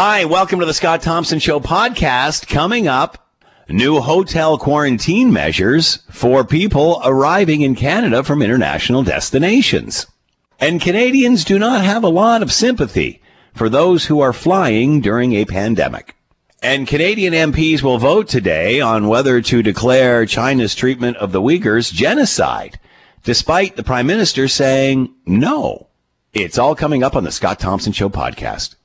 Hi, welcome to the Scott Thompson Show podcast. Coming up, new hotel quarantine measures for people arriving in Canada from international destinations. And Canadians do not have a lot of sympathy for those who are flying during a pandemic. And Canadian MPs will vote today on whether to declare China's treatment of the Uyghurs genocide, despite the Prime Minister saying no. It's all coming up on the Scott Thompson Show podcast.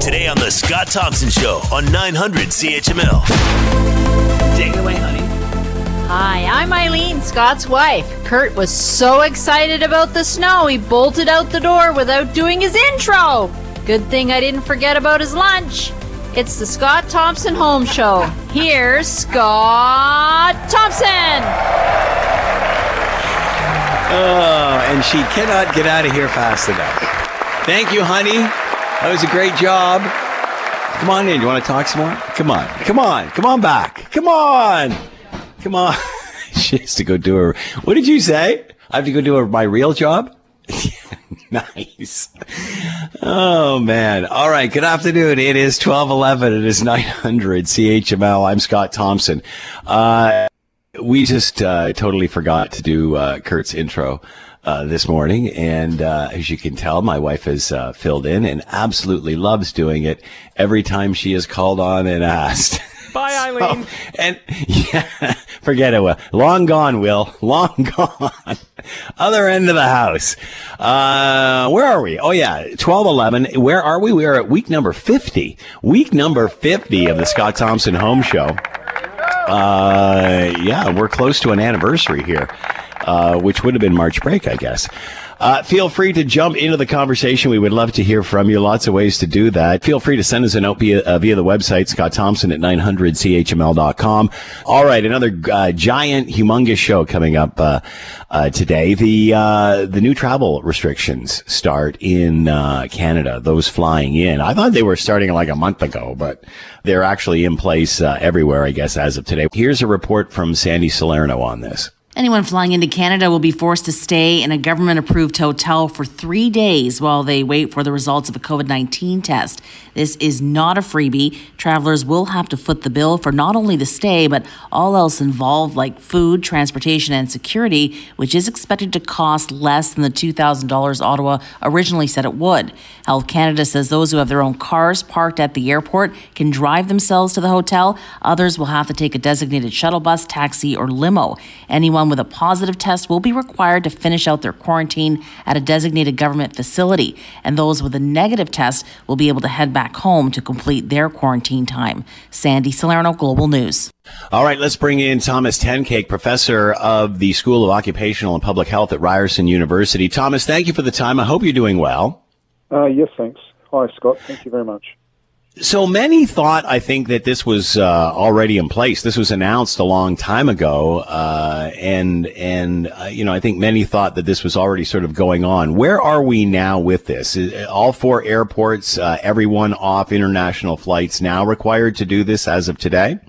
Today on the Scott Thompson Show on 900 CHML. Take it away, honey. Hi, I'm Eileen, Scott's wife. Kurt was so excited about the snow, he bolted out the door without doing his intro. Good thing I didn't forget about his lunch. It's the Scott Thompson Home Show. Here's Scott Thompson. Oh, and she cannot get out of here fast enough. Thank you, honey. That was a great job. Come on in. You want to talk some more? Come on. Come on. Come on back. Come on. Come on. she has to go do her. What did you say? I have to go do her, my real job? nice. Oh man. All right. Good afternoon. It is 1211. It is 900 CHML. I'm Scott Thompson. Uh, we just uh, totally forgot to do uh, Kurt's intro uh, this morning, and uh, as you can tell, my wife has uh, filled in and absolutely loves doing it every time she is called on and asked. Bye, Eileen. So, and yeah, forget it. Will. Long gone, Will. Long gone. Other end of the house. Uh, where are we? Oh yeah, twelve eleven. Where are we? We are at week number fifty. Week number fifty of the Scott Thompson Home Show. Uh, yeah, we're close to an anniversary here, uh, which would have been March break, I guess. Uh, feel free to jump into the conversation. We would love to hear from you. Lots of ways to do that. Feel free to send us a note via, uh, via the website, Scott Thompson at 900chml.com. All right. Another, uh, giant, humongous show coming up, uh, uh, today. The, uh, the new travel restrictions start in, Canada, those flying in. I thought they were starting like a month ago, but they're actually in place, everywhere, I guess, as of today. Here's a report from Sandy Salerno on this. Anyone flying into Canada will be forced to stay in a government approved hotel for three days while they wait for the results of a COVID 19 test. This is not a freebie. Travelers will have to foot the bill for not only the stay, but all else involved, like food, transportation, and security, which is expected to cost less than the $2,000 Ottawa originally said it would. Health Canada says those who have their own cars parked at the airport can drive themselves to the hotel. Others will have to take a designated shuttle bus, taxi, or limo. Anyone with a positive test will be required to finish out their quarantine at a designated government facility, and those with a negative test will be able to head back home to complete their quarantine time. Sandy Salerno, Global News. All right, let's bring in Thomas Tenkate, professor of the School of Occupational and Public Health at Ryerson University. Thomas, thank you for the time. I hope you're doing well. Uh, yes, thanks. Hi, Scott. Thank you very much. So many thought, I think, that this was uh, already in place. This was announced a long time ago, uh, and and uh, you know, I think many thought that this was already sort of going on. Where are we now with this? All four airports, uh, everyone off international flights now required to do this as of today.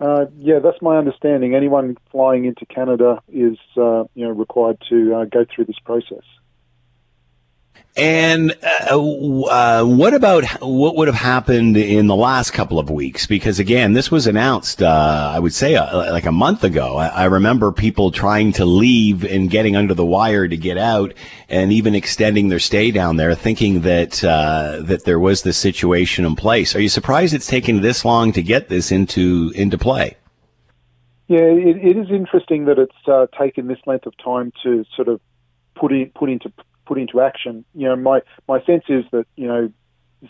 Uh, yeah, that's my understanding. Anyone flying into Canada is, uh, you know, required to go through this process. And uh, uh, what about what would have happened in the last couple of weeks? Because again, this was announced, uh, I would say, uh, like a month ago. I, I, remember people trying to leave and getting under the wire to get out, and even extending their stay down there, thinking that uh, that there was this situation in place. Are you surprised it's taken this long to get this into into play? Yeah, it, it is interesting that it's uh, taken this length of time to sort of put in, put into put into action. You know, my my sense is that you know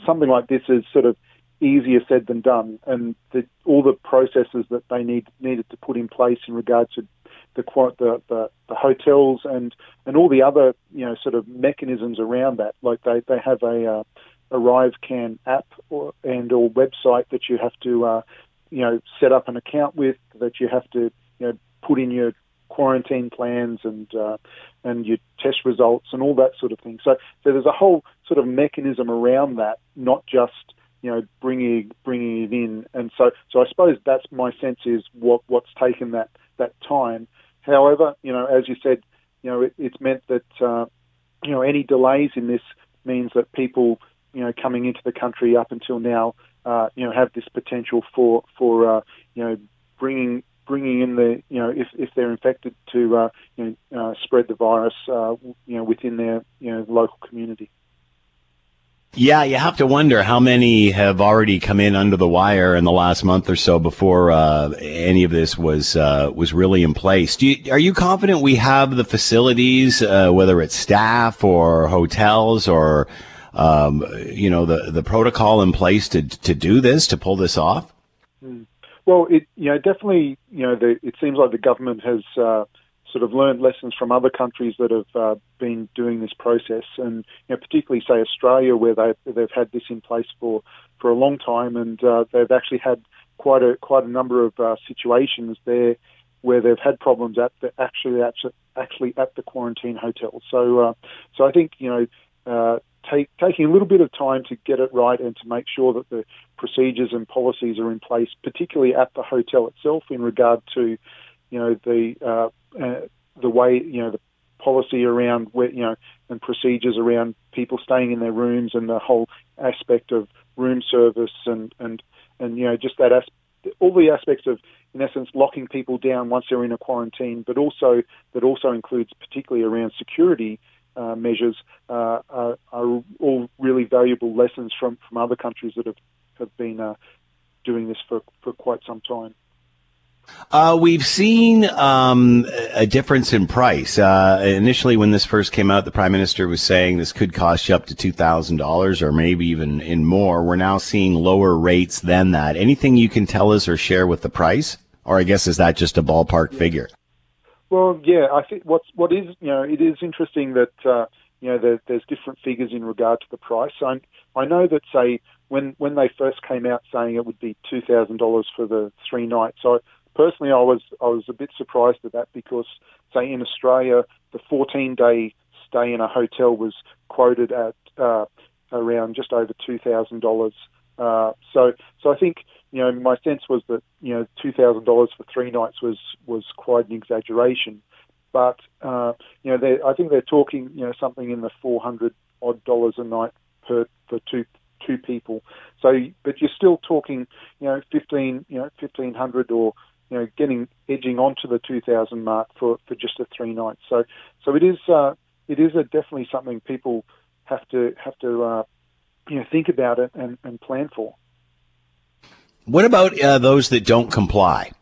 something like this is sort of easier said than done, and that all the processes that they need needed to put in place in regard to the the, the, the hotels and and all the other you know sort of mechanisms around that. Like they they have a uh, ArriveCan app or, and or website that you have to uh, you know set up an account with that you have to you know put in your quarantine plans and uh, and your test results and all that sort of thing. So so there's a whole sort of mechanism around that, not just you know bringing bringing it in. And so so I suppose that's my sense is what what's taken that that time. However, you know as you said, you know it, it's meant that uh, you know any delays in this means that people you know coming into the country up until now, uh, you know, have this potential for for uh, you know bringing bringing in the you know if, if they're infected to uh, you know uh, spread the virus uh, you know within their you know local community. Yeah, you have to wonder how many have already come in under the wire in the last month or so before uh, any of this was uh, was really in place. You, are you confident we have the facilities, uh, whether it's staff or hotels or um, you know the the protocol in place to to do this to pull this off? Mm. Well, it you know definitely you know the, it seems like the government has uh, sort of learned lessons from other countries that have uh, been doing this process, and you know, particularly say Australia, where they they've had this in place for for a long time, and uh, they've actually had quite a quite a number of uh, situations there where they've had problems at the actually actually actually at the quarantine hotel. So uh, so I think you know. Uh, take, taking a little bit of time to get it right and to make sure that the procedures and policies are in place, particularly at the hotel itself, in regard to, you know, the uh, uh, the way you know the policy around where you know and procedures around people staying in their rooms and the whole aspect of room service and and and you know just that as- all the aspects of in essence locking people down once they're in a quarantine, but also that also includes particularly around security uh, measures uh, are, are, all really valuable lessons from from other countries that have have been uh, doing this for for quite some time. Uh, we've seen um, a difference in price. Uh, initially, when this first came out, the prime minister was saying this could cost you up to two thousand dollars, or maybe even in more. We're now seeing lower rates than that. Anything you can tell us or share with the price, or I guess is that just a ballpark figure? Well, yeah, I think what's what is you know it is interesting that uh, you know there, there's different figures in regard to the price. I I know that say when when they first came out saying it would be two thousand dollars for the three nights. So personally, I was I was a bit surprised at that because, say, in Australia, the 14 day stay in a hotel was quoted at uh, around just over two thousand uh. So, so I think you know my sense was that you know two thousand dollars for three nights was was quite an exaggeration, but uh, you know I think they're talking you know something in the four hundred odd dollars a night per for two two people. So, but you're still talking, you know, fifteen, you know, fifteen hundred or you know, getting edging onto the 2,000 mark for, for just a three nights. So, so it is uh, it is a definitely something people have to have to uh, you know think about it and, and plan for. What about uh, those that don't comply?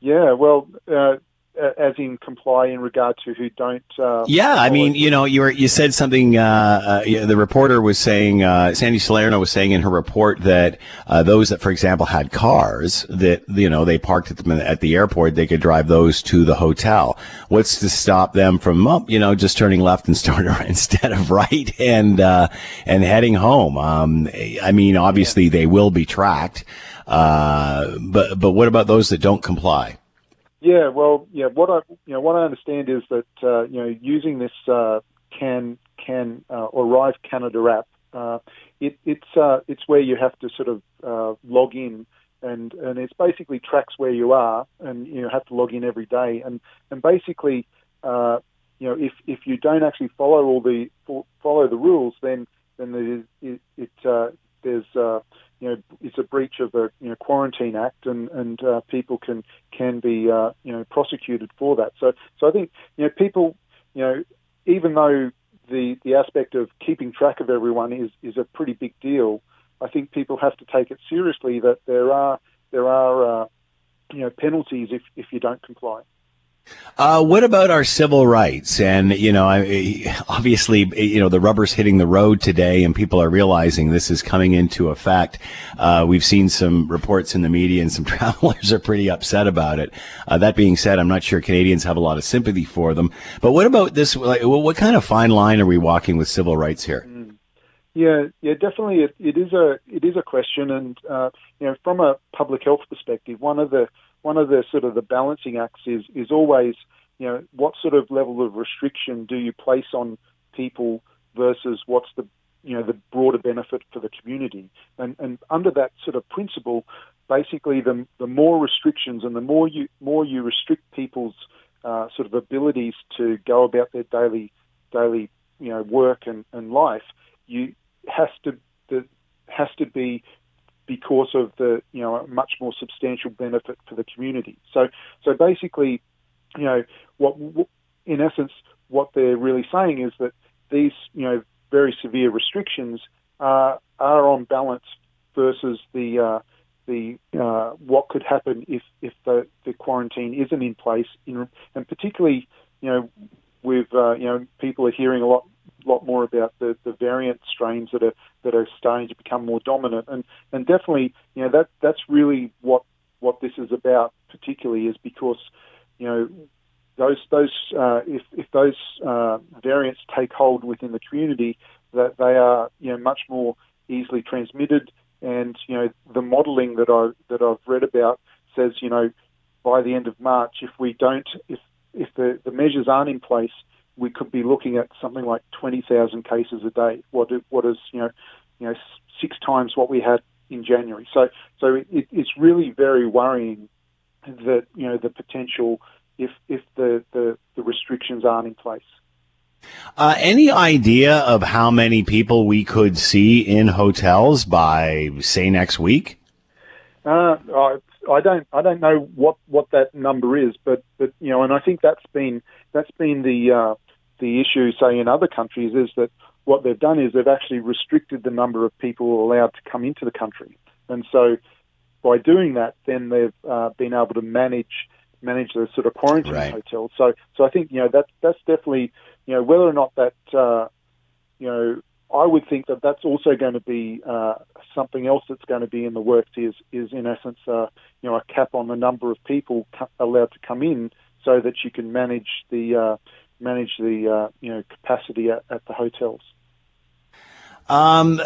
Yeah, well, uh, as in comply in regard to who don't. Uh, yeah, I mean, you know, you were, you said something. Uh, uh, the reporter was saying, uh, Sandy Salerno was saying in her report that uh, those that, for example, had cars that you know they parked at the at the airport, they could drive those to the hotel. What's to stop them from, you know, just turning left and starting instead of right and uh, and heading home? Um, I mean, obviously they will be tracked, but but what about those that don't comply? Yeah, well, yeah. What I you know what I understand is that uh, you know using this uh, can can uh, arrive Canada app, uh, it, it's uh, it's where you have to sort of uh, log in and and it's basically tracks where you are and you have to log in every day and and basically uh, you know if if you don't actually follow all the follow the rules then then it, it, it uh, there's uh, you know, it's a breach of the you know, Quarantine Act, and and uh, people can can be uh, you know prosecuted for that. So so I think you know people you know even though the the aspect of keeping track of everyone is is a pretty big deal, I think people have to take it seriously that there are there are uh, you know penalties if if you don't comply. Uh, what about our civil rights? And you know, I, obviously, you know, the rubber's hitting the road today, and people are realizing this is coming into effect. Uh, we've seen some reports in the media, and some travelers are pretty upset about it. Uh, that being said, I'm not sure Canadians have a lot of sympathy for them. But what about this? Like, what kind of fine line are we walking with civil rights here? Mm. Yeah, yeah, definitely. It, it is a it is a question, and uh, you know, from a public health perspective, one of the one of the sort of the balancing acts is is always you know what sort of level of restriction do you place on people versus what's the you know the broader benefit for the community? And and under that sort of principle basically the the more restrictions and the more you more you restrict people's uh, sort of abilities to go about their daily daily you know work and, and life you has to the, has to be because of the you know a much more substantial benefit for the community. So so basically, you know what in essence what they're really saying is that these you know very severe restrictions are are on balance versus the uh, the uh, what could happen if if the, the quarantine isn't in place, in, and particularly you know with uh, you know people are hearing a lot lot more about the, the variant strains that are that are starting to become more dominant, and and definitely you know that that's really what what this is about, particularly is because you know those those uh, if if those uh, variants take hold within the community, that they are you know much more easily transmitted, and you know the modelling that I that I've read about says you know by the end of March, if we don't if if the, the measures aren't in place, we could be looking at something like 20,000 cases a day. What what is you know you know six times what we had in January. So so it, it's really very worrying that you know the potential if if the, the, the restrictions aren't in place. Uh, any idea of how many people we could see in hotels by say next week? Uh, I, I don't I don't know what, what that number is, but, but you know, and I think that's been that's been the uh, the issue, say in other countries, is that what they've done is they've actually restricted the number of people allowed to come into the country, and so by doing that, then they've uh, been able to manage manage the sort of quarantine right. hotels. So so I think you know that that's definitely you know whether or not that uh, you know I would think that that's also going to be uh, something else that's going to be in the works. Is is in essence, uh, you know, a cap on the number of people allowed to come in, so that you can manage the uh, manage the uh, you know capacity at, at the hotels. Um,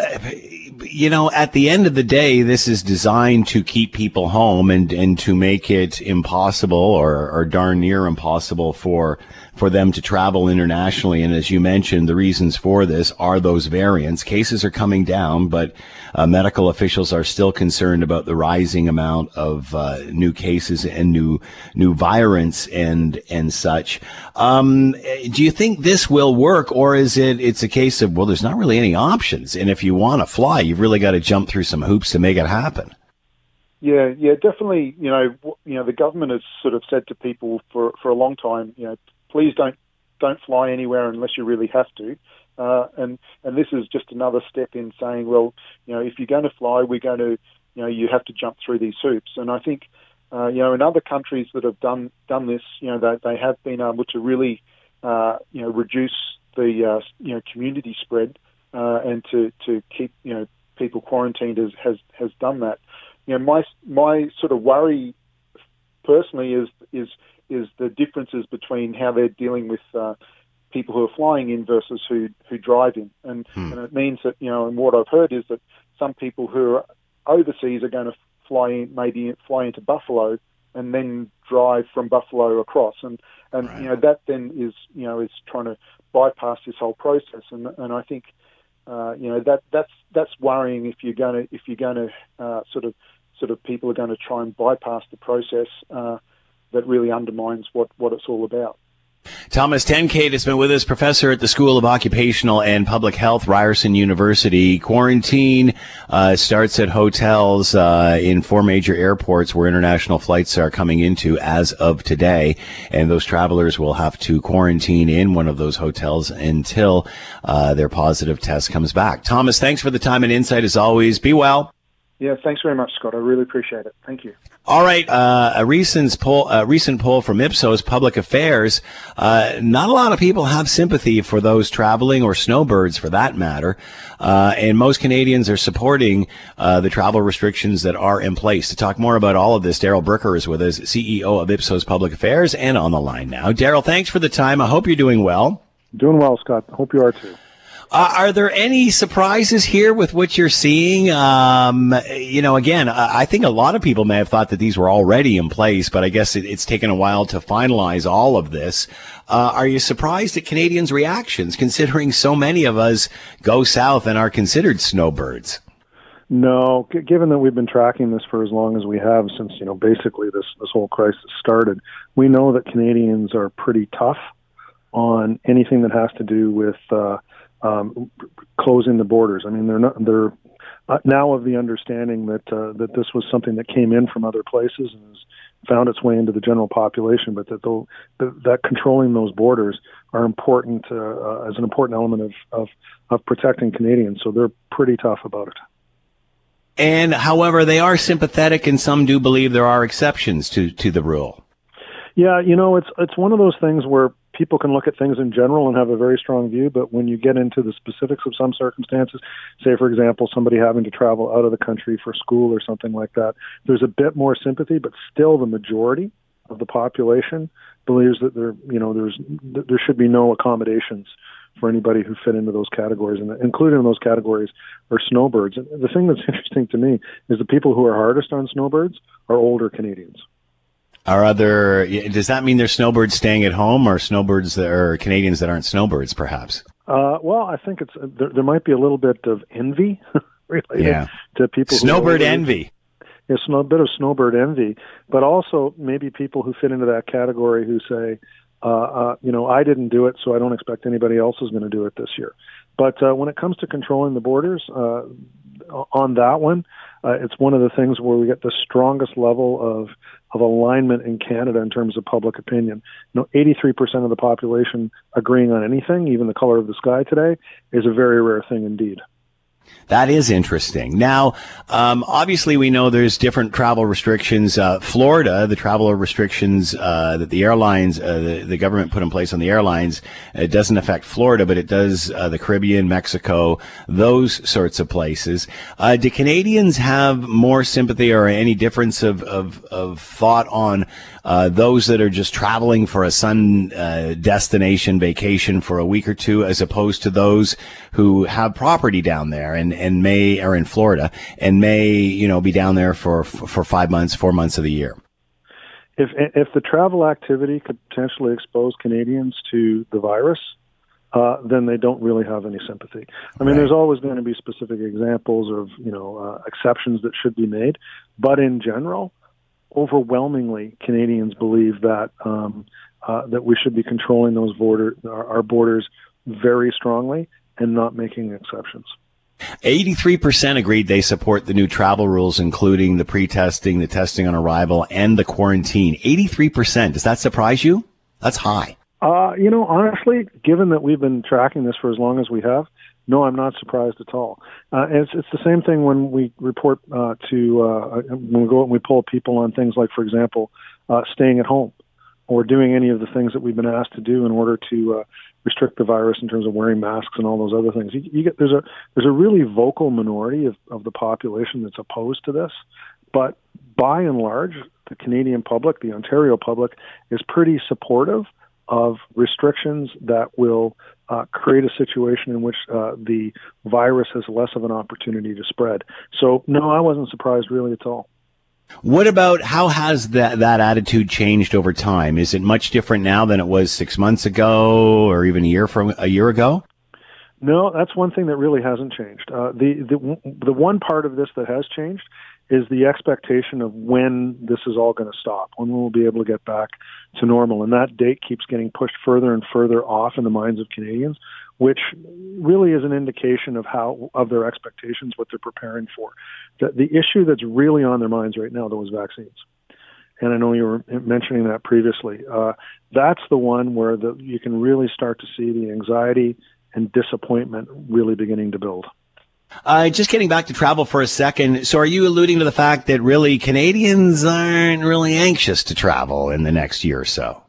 you know, at the end of the day, this is designed to keep people home and, and to make it impossible or, or darn near impossible for for them to travel internationally. And as you mentioned, the reasons for this are those variants. Cases are coming down, but uh, medical officials are still concerned about the rising amount of uh, new cases and new new virulence and and such. Um, do you think this will work, or is it it's a case of well, there's not really any options, and if you want to fly, you've really got to jump through some hoops to make it happen. Yeah, yeah, definitely. You know, you know, the government has sort of said to people for for a long time, you know, please don't don't fly anywhere unless you really have to. Uh, and and this is just another step in saying, well, you know, if you're going to fly, we're going to, you know, you have to jump through these hoops. And I think, uh, you know, in other countries that have done done this, you know, they they have been able to really, uh, you know, reduce the uh, you know community spread uh, and to to keep you know people quarantined has has has done that. You know, my my sort of worry personally is is is the differences between how they're dealing with uh, people who are flying in versus who who drive in, and hmm. and it means that you know, and what I've heard is that some people who are overseas are going to fly in, maybe fly into Buffalo and then drive from Buffalo across, and and right. you know that then is you know is trying to bypass this whole process, and and I think. Uh, you know that that's that's worrying if you're going to if you're going to uh, sort of sort of people are going to try and bypass the process uh, that really undermines what, what it's all about. Thomas Tenkate has been with us, professor at the School of Occupational and Public Health, Ryerson University. Quarantine uh, starts at hotels uh, in four major airports where international flights are coming into as of today, and those travelers will have to quarantine in one of those hotels until uh, their positive test comes back. Thomas, thanks for the time and insight as always. Be well. Yeah, thanks very much, Scott. I really appreciate it. Thank you. All right, uh, a recent poll, a recent poll from Ipsos Public Affairs. Uh, not a lot of people have sympathy for those traveling or snowbirds, for that matter, uh, and most Canadians are supporting uh, the travel restrictions that are in place. To talk more about all of this, Darrel Bricker is with us, CEO of Ipsos Public Affairs, and on the line now. Darrel, thanks for the time. I hope you're doing well. Doing well, Scott. Hope you are too. Uh, are there any surprises here with what you're seeing? Um, you know, again, I think a lot of people may have thought that these were already in place, but I guess it, it's taken a while to finalize all of this. Uh, are you surprised at Canadians' reactions, considering so many of us go south and are considered snowbirds? No, g- given that we've been tracking this for as long as we have since you know basically this this whole crisis started, we know that Canadians are pretty tough on anything that has to do with uh, um, closing the borders. I mean, they're not they're uh, now of the understanding that uh, that this was something that came in from other places and has found its way into the general population, but that the, that controlling those borders are important uh, uh, as an important element of, of of protecting Canadians. So they're pretty tough about it. And however, they are sympathetic, and some do believe there are exceptions to to the rule. Yeah, you know, it's it's one of those things where people can look at things in general and have a very strong view, but when you get into the specifics of some circumstances, say for example somebody having to travel out of the country for school or something like that, there's a bit more sympathy, but still the majority of the population believes that there, you know, there's there should be no accommodations for anybody who fit into those categories, and included in those categories are snowbirds. And the thing that's interesting to me is the people who are hardest on snowbirds are older Canadians. Are other? Does that mean there's snowbirds staying at home, or snowbirds that are Canadians that aren't snowbirds, perhaps? Uh, well, I think it's there, there, might be a little bit of envy related yeah. to people. Snowbird envy. Yes, a bit of snowbird envy, but also maybe people who fit into that category who say, uh, uh, you know, I didn't do it, so I don't expect anybody else is going to do it this year. But uh, when it comes to controlling the borders, uh, on that one, uh, it's one of the things where we get the strongest level of of alignment in Canada in terms of public opinion. You know, 83% of the population agreeing on anything, even the color of the sky today, is a very rare thing indeed. That is interesting. Now, um, obviously, we know there's different travel restrictions. Uh, Florida, the travel restrictions uh, that the airlines, uh, the, the, government put in place on the airlines, it doesn't affect Florida, but it does uh, the Caribbean, Mexico, those sorts of places. Uh, do Canadians have more sympathy or any difference of, of, of thought on uh, those that are just traveling for a sun destination vacation for a week or two, as opposed to those who have property down there and and may are in Florida and may you know be down there for for five months, four months of the year. If if the travel activity could potentially expose Canadians to the virus, uh, then they don't really have any sympathy. I mean, right. there's always going to be specific examples of you know uh, exceptions that should be made, but in general, overwhelmingly, Canadians believe that um, uh, that we should be controlling those border our, our borders very strongly and not making exceptions. 83% agreed they support the new travel rules, including the pre-testing, the testing on arrival, and the quarantine. 83%. Does that surprise you? That's high. Uh, you know, honestly, given that we've been tracking this for as long as we have, no, I'm not surprised at all. Uh, it's, it's the same thing when we report uh, to uh, when we go out and we poll people on things like, for example, uh, staying at home or doing any of the things that we've been asked to do in order to uh, restrict the virus in terms of wearing masks and all those other things. You, you get there's a there's a really vocal minority of, of the population that's opposed to this, but by and large, the Canadian public, the Ontario public, is pretty supportive of restrictions that will uh, create a situation in which uh, the virus has less of an opportunity to spread. So, no, I wasn't surprised really at all. What about how has that that attitude changed over time? Is it much different now than it was six months ago, or even a year from a year ago? No, that's one thing that really hasn't changed. Uh, the the the one part of this that has changed is the expectation of when this is all going to stop, when we'll be able to get back to normal, and that date keeps getting pushed further and further off in the minds of Canadians which really is an indication of how of their expectations, what they're preparing for. The, the issue that's really on their minds right now, is vaccines. And I know you were mentioning that previously. Uh, that's the one where the, you can really start to see the anxiety and disappointment really beginning to build. Uh, just getting back to travel for a second. So, are you alluding to the fact that really Canadians aren't really anxious to travel in the next year or so?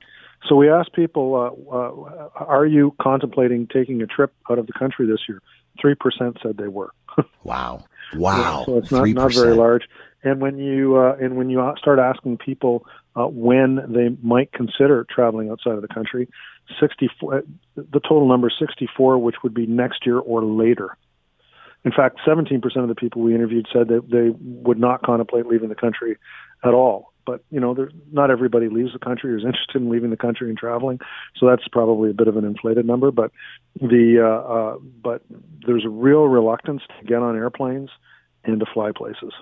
So we asked people, uh, uh, "Are you contemplating taking a trip out of the country this year?" Three percent said they were. wow! Wow! so it's not, not very large. And when you uh, and when you start asking people uh, when they might consider traveling outside of the country, sixty-four, uh, the total number is sixty-four, which would be next year or later. In fact, 17% of the people we interviewed said that they would not contemplate leaving the country at all but you know, there, not everybody leaves the country or is interested in leaving the country and traveling. So that's probably a bit of an inflated number. But the uh, uh, but there's a real reluctance to get on airplanes and to fly places.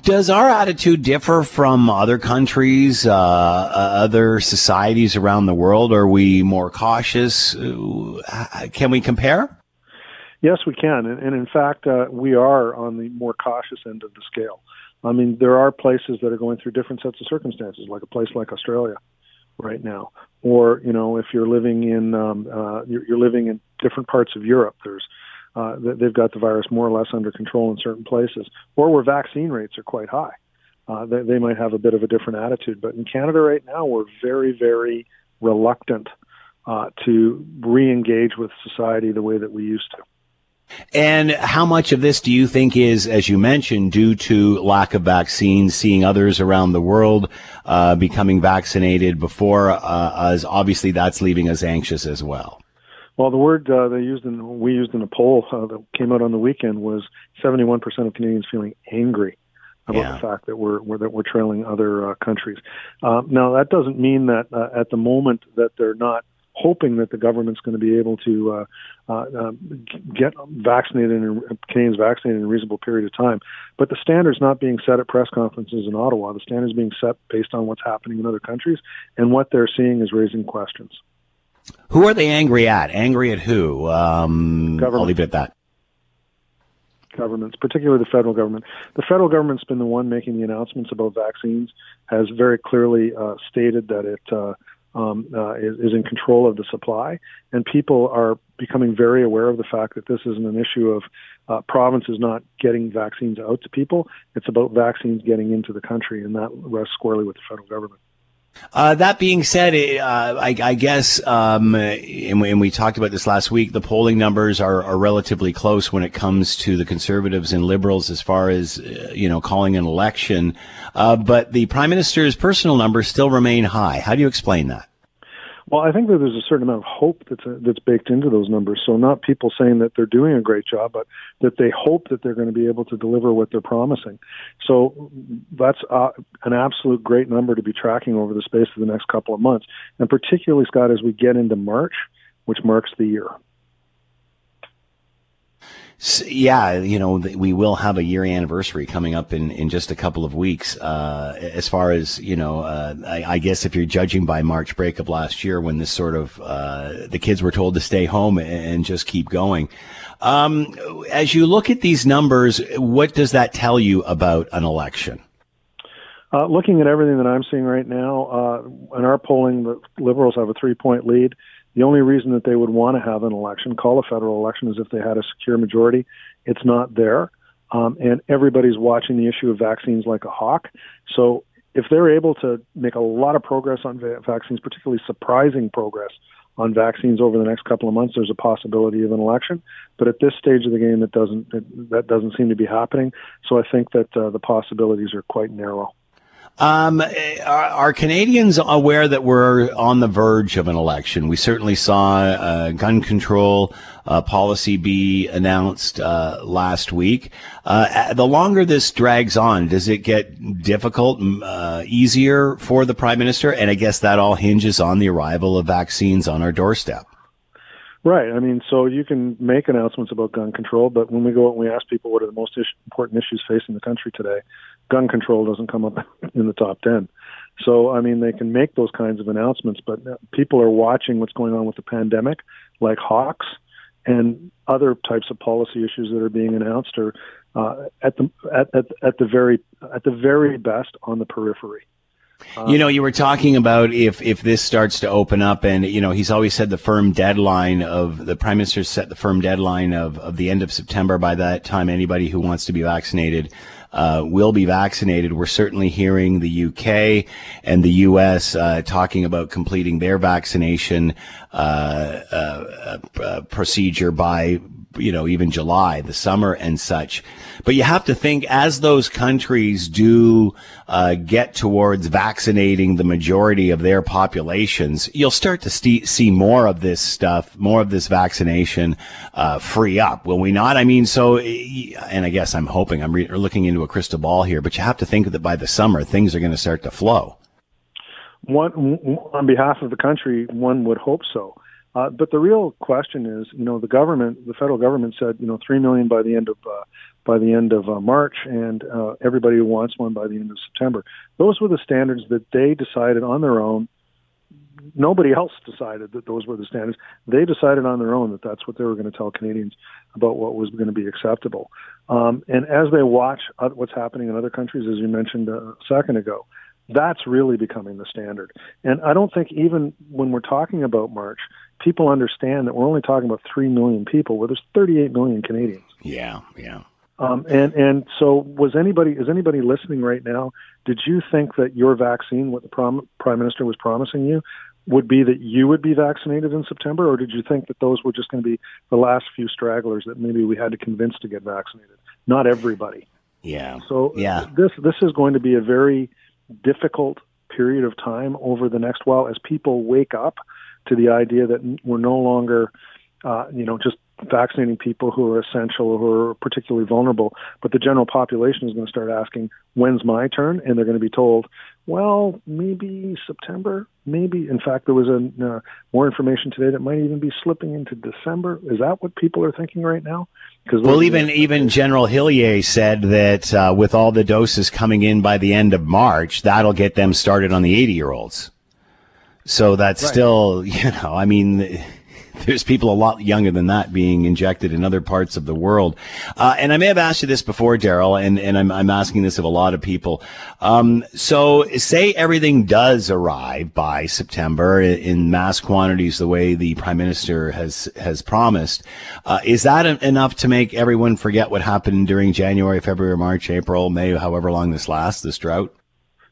Does our attitude differ from other countries, uh, uh other societies around the world? Are we more cautious? Uh, can we compare? Yes, we can, and, and in fact, uh, we are on the more cautious end of the scale. I mean, there are places that are going through different sets of circumstances, like a place like Australia right now, or you know, if you're living in um, uh, you're, you're living in different parts of Europe, there's uh, they've got the virus more or less under control in certain places, or where vaccine rates are quite high. Uh, they, they might have a bit of a different attitude. But in Canada right now, we're very, very reluctant uh, to re-engage with society the way that we used to. And how much of this do you think is, as you mentioned, due to lack of vaccines, seeing others around the world uh, becoming vaccinated before uh, us? Obviously, that's leaving us anxious as well. Well, the word uh, they used in we used in a poll uh, that came out on the weekend was 71% of Canadians feeling angry about yeah. the fact that we're, we're, that we're trailing other uh, countries. Uh, now, that doesn't mean that uh, at the moment that they're not hoping that the government's going to be able to uh, uh, um, get vaccinated and Canadians vaccinated in a reasonable period of time. But the standard's not being set at press conferences in Ottawa. The standard's being set based on what's happening in other countries, and what they're seeing is raising questions. Who are they angry at? Angry at who? Um, I'll leave it at that governments, particularly the federal government. The federal government's been the one making the announcements about vaccines, has very clearly uh, stated that it uh, um, uh, is, is, in control of the supply, and people are becoming very aware of the fact that this isn't an issue of uh, provinces not getting vaccines out to people. It's about vaccines getting into the country, and that rests squarely with the federal government. Uh, that being said, uh, I, I, guess, um, and, we, and, we, talked about this last week, the polling numbers are, are, relatively close when it comes to the conservatives and liberals as far as, uh, you know, calling an election. Uh, but the prime minister's personal numbers still remain high. How do you explain that? Well, I think that there's a certain amount of hope that's uh, that's baked into those numbers. So not people saying that they're doing a great job, but that they hope that they're going to be able to deliver what they're promising. So that's uh, an absolute great number to be tracking over the space of the next couple of months, and particularly Scott as we get into March, which marks the year yeah, you know, we will have a year anniversary coming up in, in just a couple of weeks. Uh, as far as, you know, uh, I, I, guess if you're judging by March break of last year when this sort of, uh, the kids were told to stay home and just keep going. Um, as you look at these numbers, what does that tell you about an election? Uh, looking at everything that I'm seeing right now, uh, in our polling, the Liberals have a three point lead. The only reason that they would want to have an election, call a federal election, is if they had a secure majority. It's not there. Um, and everybody's watching the issue of vaccines like a hawk. So if they're able to make a lot of progress on va- vaccines, particularly surprising progress on vaccines over the next couple of months, there's a possibility of an election. But at this stage of the game, it doesn't it, that doesn't seem to be happening. So I think that uh, the possibilities are quite narrow. Um, are, are, Canadians aware that we're on the verge of an election? We certainly saw uh, gun control uh, policy be announced uh, last week. Uh, the longer this drags on, does it get difficult, uh, easier for the prime minister? And I guess that all hinges on the arrival of vaccines on our doorstep. Right. I mean, so you can make announcements about gun control, but when we go out and we ask people what are the most is- important issues facing the country today, gun control doesn't come up in the top 10. So, I mean, they can make those kinds of announcements, but people are watching what's going on with the pandemic, like hawks, and other types of policy issues that are being announced are uh, at the at, at, at the very at the very best on the periphery. You know, you were talking about if if this starts to open up, and you know, he's always said the firm deadline of the prime minister set the firm deadline of of the end of September. By that time, anybody who wants to be vaccinated uh, will be vaccinated. We're certainly hearing the UK and the US uh, talking about completing their vaccination uh, uh, uh procedure by you know, even July, the summer and such. But you have to think as those countries do uh, get towards vaccinating the majority of their populations, you'll start to st- see more of this stuff, more of this vaccination uh, free up, will we not? I mean, so, and I guess I'm hoping I'm re- looking into a crystal ball here, but you have to think that by the summer things are going to start to flow. One, on behalf of the country, one would hope so. Uh, but the real question is, you know, the government, the federal government said, you know, three million by the end of uh, by the end of uh, March, and uh, everybody who wants one by the end of September. Those were the standards that they decided on their own, nobody else decided that those were the standards. They decided on their own that that's what they were going to tell Canadians about what was going to be acceptable. Um, and as they watch what's happening in other countries, as you mentioned a second ago, that's really becoming the standard. And I don't think even when we're talking about March, people understand that we're only talking about 3 million people where there's 38 million Canadians. Yeah, yeah. Um, and and so was anybody is anybody listening right now? Did you think that your vaccine, what the prom, prime minister was promising you, would be that you would be vaccinated in September, or did you think that those were just going to be the last few stragglers that maybe we had to convince to get vaccinated? Not everybody. Yeah. So yeah. this this is going to be a very difficult period of time over the next while as people wake up to the idea that we're no longer, uh, you know, just vaccinating people who are essential, or who are particularly vulnerable. But the general population is going to start asking, when's my turn? And they're going to be told, well, maybe September, maybe. In fact, there was a, uh, more information today that might even be slipping into December. Is that what people are thinking right now? Because well, even even General Hillier said that uh, with all the doses coming in by the end of March, that'll get them started on the eighty year olds. So that's right. still, you know, I mean there's people a lot younger than that being injected in other parts of the world. Uh, and I may have asked you this before, Darrel, and, and I'm, I'm, asking this of a lot of people. Um, so say everything does arrive by September in mass quantities, the way the prime minister has, has promised. Uh, is that enough to make everyone forget what happened during January, February, March, April, May, however long this lasts, this drought?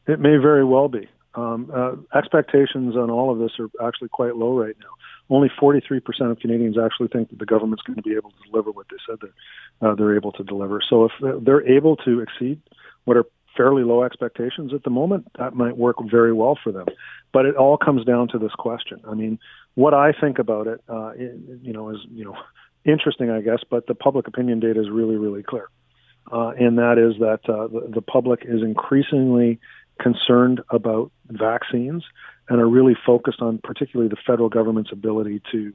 It may very well be. Um, uh, expectations on all of this are actually quite low right now only 43% of Canadians actually think that the government's going to be able to deliver what they said they're, uh, they're able to deliver. So if they're able to exceed what are fairly low expectations at the moment, that might work very well for them. But it all comes down to this question. I mean, what I think about it, uh, you know, is you know, interesting, I guess. But the public opinion data is really, really clear, uh, and that is that uh, the, the public is increasingly concerned about vaccines and are really focused on particularly the federal government's ability to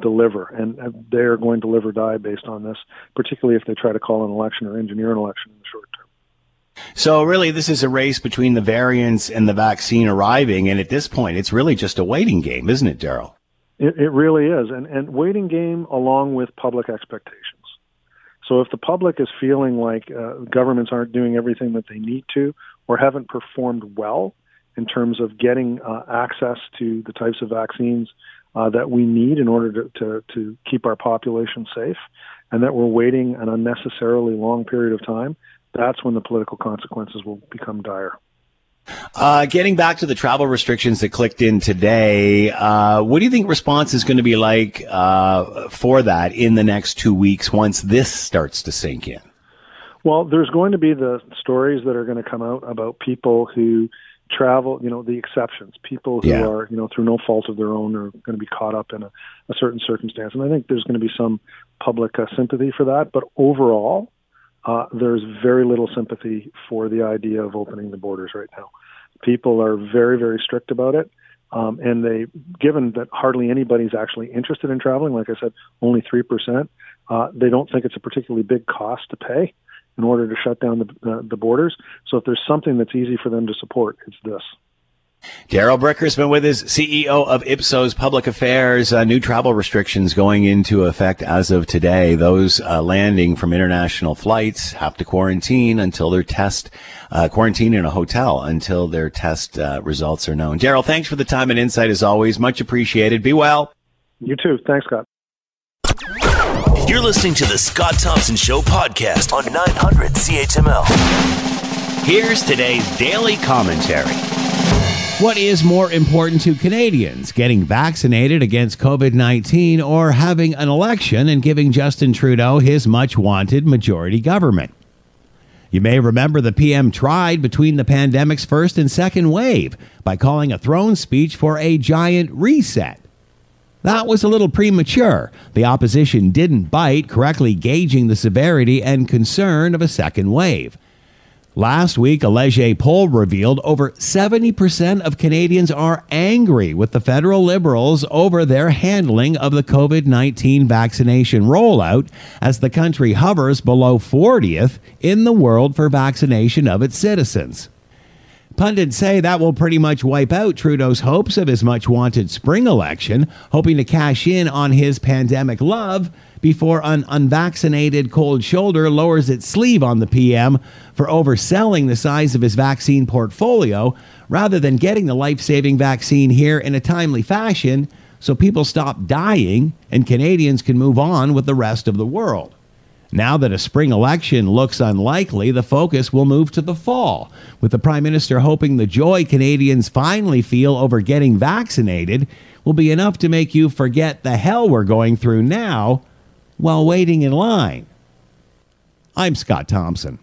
deliver. And they're going to live or die based on this, particularly if they try to call an election or engineer an election in the short term. So really, this is a race between the variants and the vaccine arriving, and at this point, it's really just a waiting game, isn't it, Darrel? It, it really is, and and waiting game along with public expectations. So if the public is feeling like uh, governments aren't doing everything that they need to or haven't performed well, in terms of getting uh, access to the types of vaccines uh, that we need in order to, to, to keep our population safe, and that we're waiting an unnecessarily long period of time, that's when the political consequences will become dire. Uh, getting back to the travel restrictions that clicked in today, uh, what do you think response is going to be like uh, for that in the next two weeks once this starts to sink in? Well, there's going to be the stories that are going to come out about people who travel, you know, the exceptions, people who yeah. are, you know, through no fault of their own are going to be caught up in a, a certain circumstance. And I think there's going to be some public uh, sympathy for that. But overall, uh, there's very little sympathy for the idea of opening the borders right now. People are very, very strict about it. Um, and they, given that hardly anybody's actually interested in traveling, like I said, only 3%, uh, they don't think it's a particularly big cost to pay in order to shut down the, uh, the borders. So if there's something that's easy for them to support, it's this. Darrel Bricker's been with us, CEO of Ipsos Public Affairs. Uh, new travel restrictions going into effect as of today. Those uh, landing from international flights have to quarantine until their test, uh, quarantine in a hotel until their test uh, results are known. Darrel, thanks for the time and insight as always. Much appreciated. Be well. You too. Thanks, Scott. You're listening to the Scott Thompson Show podcast on 900 CHML. Here's today's daily commentary. What is more important to Canadians, getting vaccinated against COVID 19 or having an election and giving Justin Trudeau his much wanted majority government? You may remember the PM tried between the pandemic's first and second wave by calling a throne speech for a giant reset. That was a little premature. The opposition didn't bite, correctly gauging the severity and concern of a second wave. Last week, a Leger poll revealed over 70% of Canadians are angry with the federal Liberals over their handling of the COVID 19 vaccination rollout as the country hovers below 40th in the world for vaccination of its citizens. Pundits say that will pretty much wipe out Trudeau's hopes of his much wanted spring election, hoping to cash in on his pandemic love before an unvaccinated cold shoulder lowers its sleeve on the PM for overselling the size of his vaccine portfolio rather than getting the life saving vaccine here in a timely fashion so people stop dying and Canadians can move on with the rest of the world. Now that a spring election looks unlikely, the focus will move to the fall, with the Prime Minister hoping the joy Canadians finally feel over getting vaccinated will be enough to make you forget the hell we're going through now while waiting in line. I'm Scott Thompson.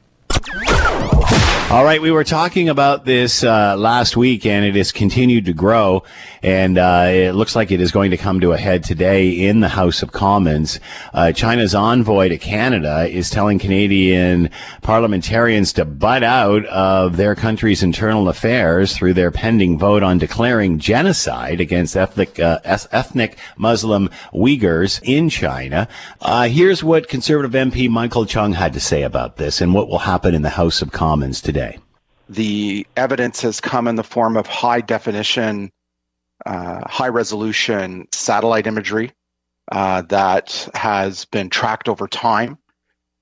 All right, we were talking about this uh, last week, and it has continued to grow, and uh, it looks like it is going to come to a head today in the House of Commons. Uh, China's envoy to Canada is telling Canadian parliamentarians to butt out of their country's internal affairs through their pending vote on declaring genocide against ethnic uh, ethnic Muslim Uyghurs in China. Uh, here's what Conservative MP Michael Chong had to say about this, and what will happen in the House of Commons today the evidence has come in the form of high definition, uh, high resolution satellite imagery uh, that has been tracked over time.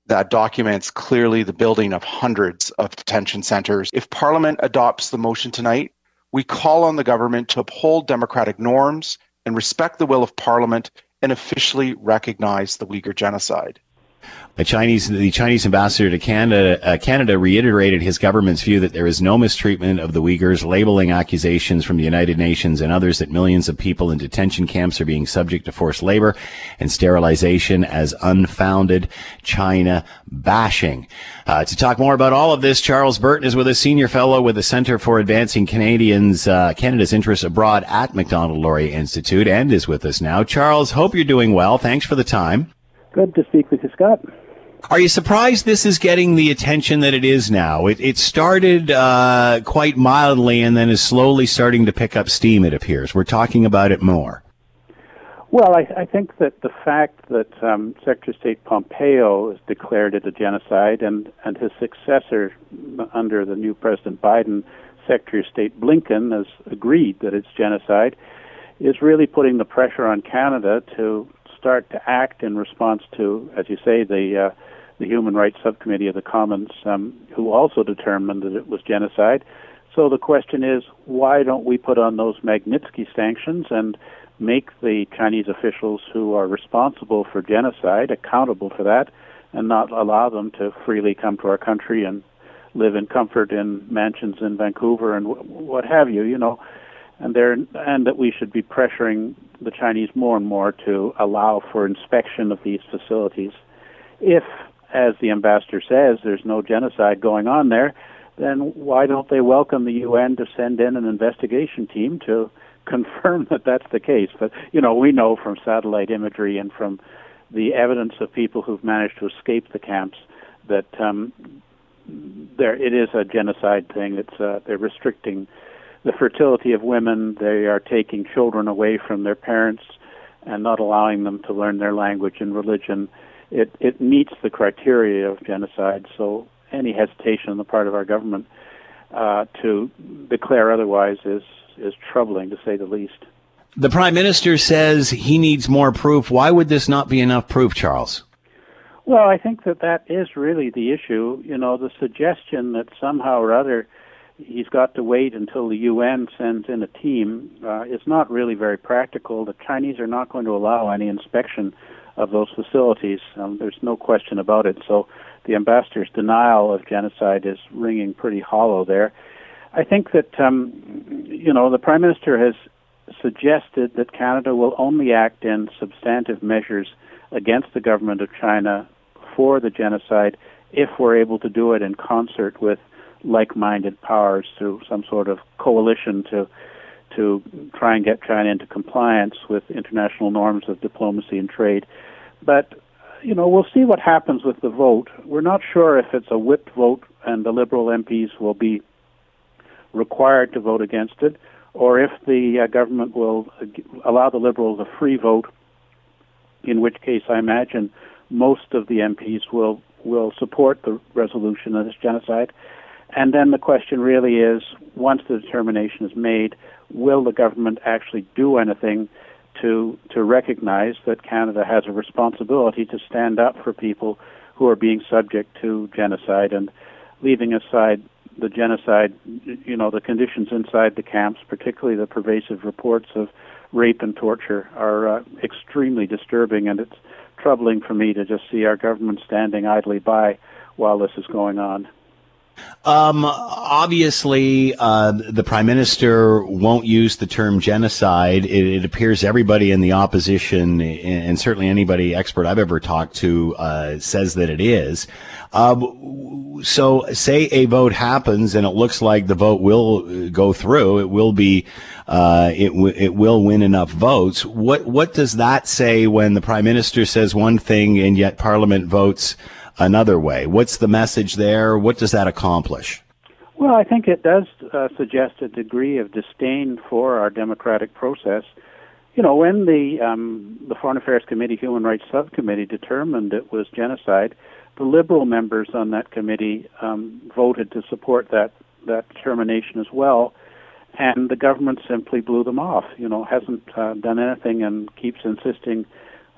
That documents clearly the building of hundreds of detention centers. If Parliament adopts the motion tonight, we call on the government to uphold democratic norms and respect the will of Parliament and officially recognize the Uyghur genocide. A Chinese, the Chinese ambassador to Canada, uh, Canada reiterated his government's view that there is no mistreatment of the Uyghurs, labeling accusations from the United Nations and others that millions of people in detention camps are being subject to forced labor and sterilization as unfounded China bashing. Uh, to talk more about all of this, Charles Burton is with us, senior fellow with the Center for Advancing Canadians, uh, Canada's Interests Abroad at Macdonald-Laurier Institute, and is with us now. Charles, hope you're doing well. Thanks for the time. Good to speak with you, Scott. Are you surprised this is getting the attention that it is now? It, it started uh, quite mildly and then is slowly starting to pick up steam, it appears. We're talking about it more. Well, I, I think that the fact that um, Secretary of State Pompeo has declared it a genocide and, and his successor under the new President Biden, Secretary of State Blinken, has agreed that it's genocide is really putting the pressure on Canada to start to act in response to, as you say, the uh, the Human Rights Subcommittee of the Commons, um, who also determined that it was genocide. So the question is, why don't we put on those Magnitsky sanctions and make the Chinese officials who are responsible for genocide accountable for that, and not allow them to freely come to our country and live in comfort in mansions in Vancouver and w- what have you? You know, and there and that we should be pressuring the Chinese more and more to allow for inspection of these facilities. If, as the ambassador says, there's no genocide going on there, then why don't they welcome the UN to send in an investigation team to confirm that that's the case? But you know, we know from satellite imagery and from the evidence of people who've managed to escape the camps that um, there it is a genocide thing. It's uh, they're restricting the fertility of women. They are taking children away from their parents and not allowing them to learn their language and religion. It it meets the criteria of genocide. So any hesitation on the part of our government uh, to declare otherwise is is troubling to say the least. The prime minister says he needs more proof. Why would this not be enough proof, Charles? Well, I think that that is really the issue. You know, the suggestion that somehow or other he's got to wait until the UN sends in a team uh, is not really very practical. The Chinese are not going to allow any inspection of those facilities. Um, there's no question about it. So the ambassador's denial of genocide is ringing pretty hollow there. I think that um, you know the prime minister has suggested that Canada will only act in substantive measures against the government of China for the genocide if we're able to do it in concert with like-minded powers through some sort of coalition to to try and get China into compliance with international norms of diplomacy and trade. But you know, we'll see what happens with the vote. We're not sure if it's a whipped vote and the Liberal MPs will be required to vote against it, or if the uh, government will uh, allow the Liberals a free vote. In which case, I imagine most of the MPs will will support the resolution of this genocide and then the question really is, once the determination is made, will the government actually do anything to to recognize that Canada has a responsibility to stand up for people who are being subject to genocide and leaving aside the genocide, you know, the conditions inside the camps, particularly the pervasive reports of rape and torture, are uh, extremely disturbing, and it's troubling for me to just see our government standing idly by while this is going on. Um, obviously, uh, the prime minister won't use the term genocide. It, it, appears everybody in the opposition, and certainly anybody expert I've ever talked to, uh, says that it is. Um, so, say a vote happens, and it looks like the vote will go through. It will be, uh, it w- it will win enough votes. What what does that say when the prime minister says one thing and yet Parliament votes? Another way. What's the message there? What does that accomplish? Well, I think it does uh, suggest a degree of disdain for our democratic process. You know, when the um, the Foreign Affairs Committee Human Rights Subcommittee determined it was genocide, the Liberal members on that committee um, voted to support that that determination as well, and the government simply blew them off. You know, hasn't uh, done anything and keeps insisting.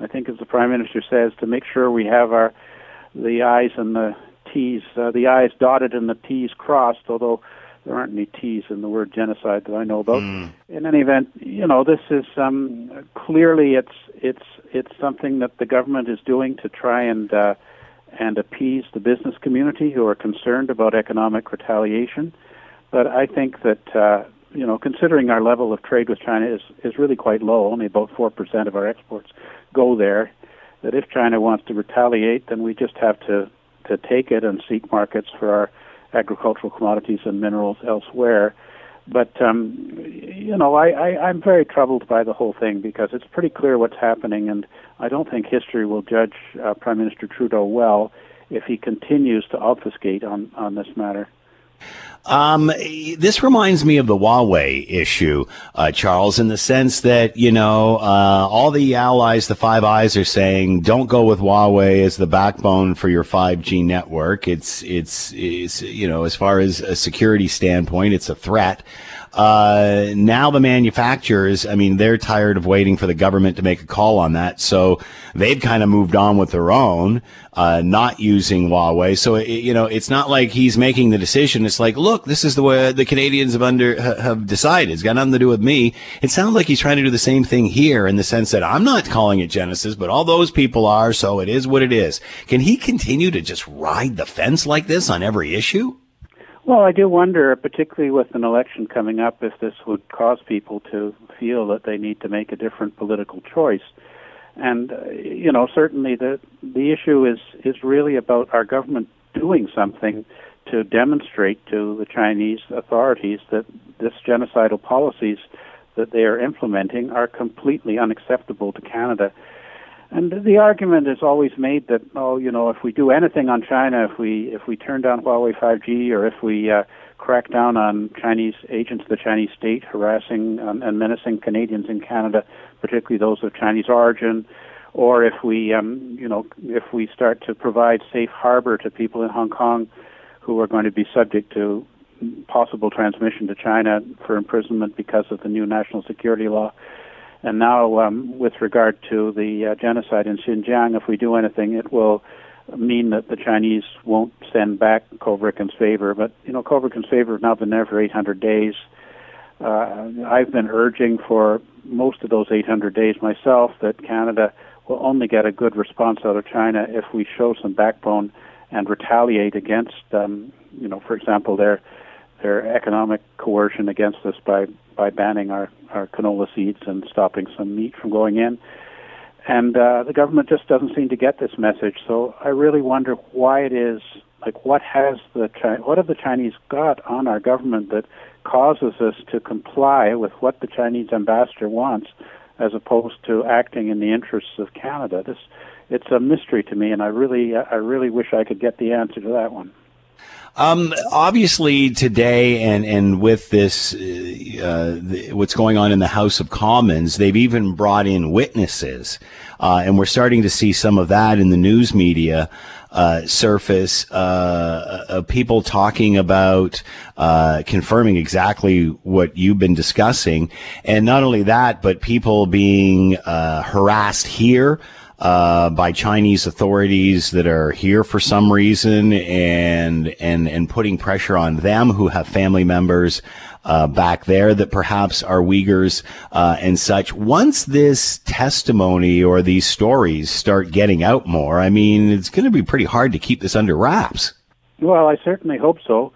I think, as the Prime Minister says, to make sure we have our the I's and the T's, uh, the I's dotted and the T's crossed, although there aren't any T's in the word genocide that I know about. Mm. In any event, you know, this is um, clearly it's it's it's something that the government is doing to try and uh, and appease the business community who are concerned about economic retaliation. But I think that uh, you know, considering our level of trade with China is is really quite low, only about four percent of our exports go there that if China wants to retaliate, then we just have to to take it and seek markets for our agricultural commodities and minerals elsewhere. But um, you know, I, I, I'm very troubled by the whole thing because it's pretty clear what's happening, and I don't think history will judge uh, Prime Minister Trudeau well if he continues to obfuscate on on this matter. Um, this reminds me of the Huawei issue, uh, Charles, in the sense that, you know, uh, all the allies, the Five Eyes are saying, don't go with Huawei as the backbone for your 5G network. It's, it's, it's, you know, as far as a security standpoint, it's a threat. Uh, now the manufacturers, I mean, they're tired of waiting for the government to make a call on that. So they've kind of moved on with their own, uh, not using Huawei. So, it, you know, it's not like he's making the decision. It's like, look, this is the way the Canadians have under, have decided. It's got nothing to do with me. It sounds like he's trying to do the same thing here in the sense that I'm not calling it Genesis, but all those people are. So it is what it is. Can he continue to just ride the fence like this on every issue? Well, I do wonder, particularly with an election coming up, if this would cause people to feel that they need to make a different political choice. And uh, you know, certainly the the issue is is really about our government doing something to demonstrate to the Chinese authorities that this genocidal policies that they are implementing are completely unacceptable to Canada and the argument is always made that oh, you know, if we do anything on China, if we if we turn down Huawei 5G, or if we uh, crack down on Chinese agents of the Chinese state harassing um, and menacing Canadians in Canada, particularly those of Chinese origin, or if we, um, you know, if we start to provide safe harbor to people in Hong Kong who are going to be subject to possible transmission to China for imprisonment because of the new national security law and now, um, with regard to the uh, genocide in Xinjiang, if we do anything, it will mean that the Chinese won't send back Kovrig and Spavor. But you know, Kovrig and Spavor has now been there for 800 days. Uh, I've been urging for most of those 800 days myself that Canada will only get a good response out of China if we show some backbone and retaliate against, um, you know, for example, their their economic coercion against us by by banning our our canola seeds and stopping some meat from going in. And uh, the government just doesn't seem to get this message. So I really wonder why it is. Like, what has the what have the Chinese got on our government that causes us to comply with what the Chinese ambassador wants, as opposed to acting in the interests of Canada? This it's a mystery to me, and I really I really wish I could get the answer to that one. Um, obviously, today and and with this, uh, the, what's going on in the House of Commons, they've even brought in witnesses, uh, and we're starting to see some of that in the news media. Uh, surface uh, people talking about uh, confirming exactly what you've been discussing, and not only that, but people being uh, harassed here uh, by Chinese authorities that are here for some reason and and and putting pressure on them who have family members uh, back there that perhaps are Uyghurs uh, and such. Once this testimony or these stories start getting out more, I mean, it's going to be pretty hard to keep this under wraps. Well, I certainly hope so,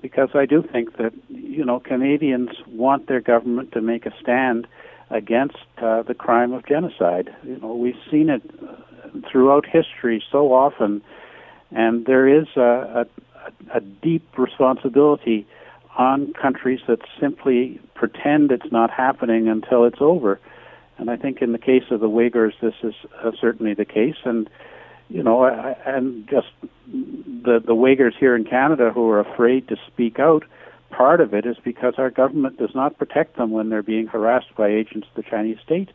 because I do think that you know Canadians want their government to make a stand against uh, the crime of genocide. You know, we've seen it throughout history so often, and there is a, a, a deep responsibility on countries that simply pretend it's not happening until it's over. And I think in the case of the Uyghurs, this is uh, certainly the case. And you know, and just the the Uyghurs here in Canada who are afraid to speak out part of it is because our government does not protect them when they're being harassed by agents of the Chinese state.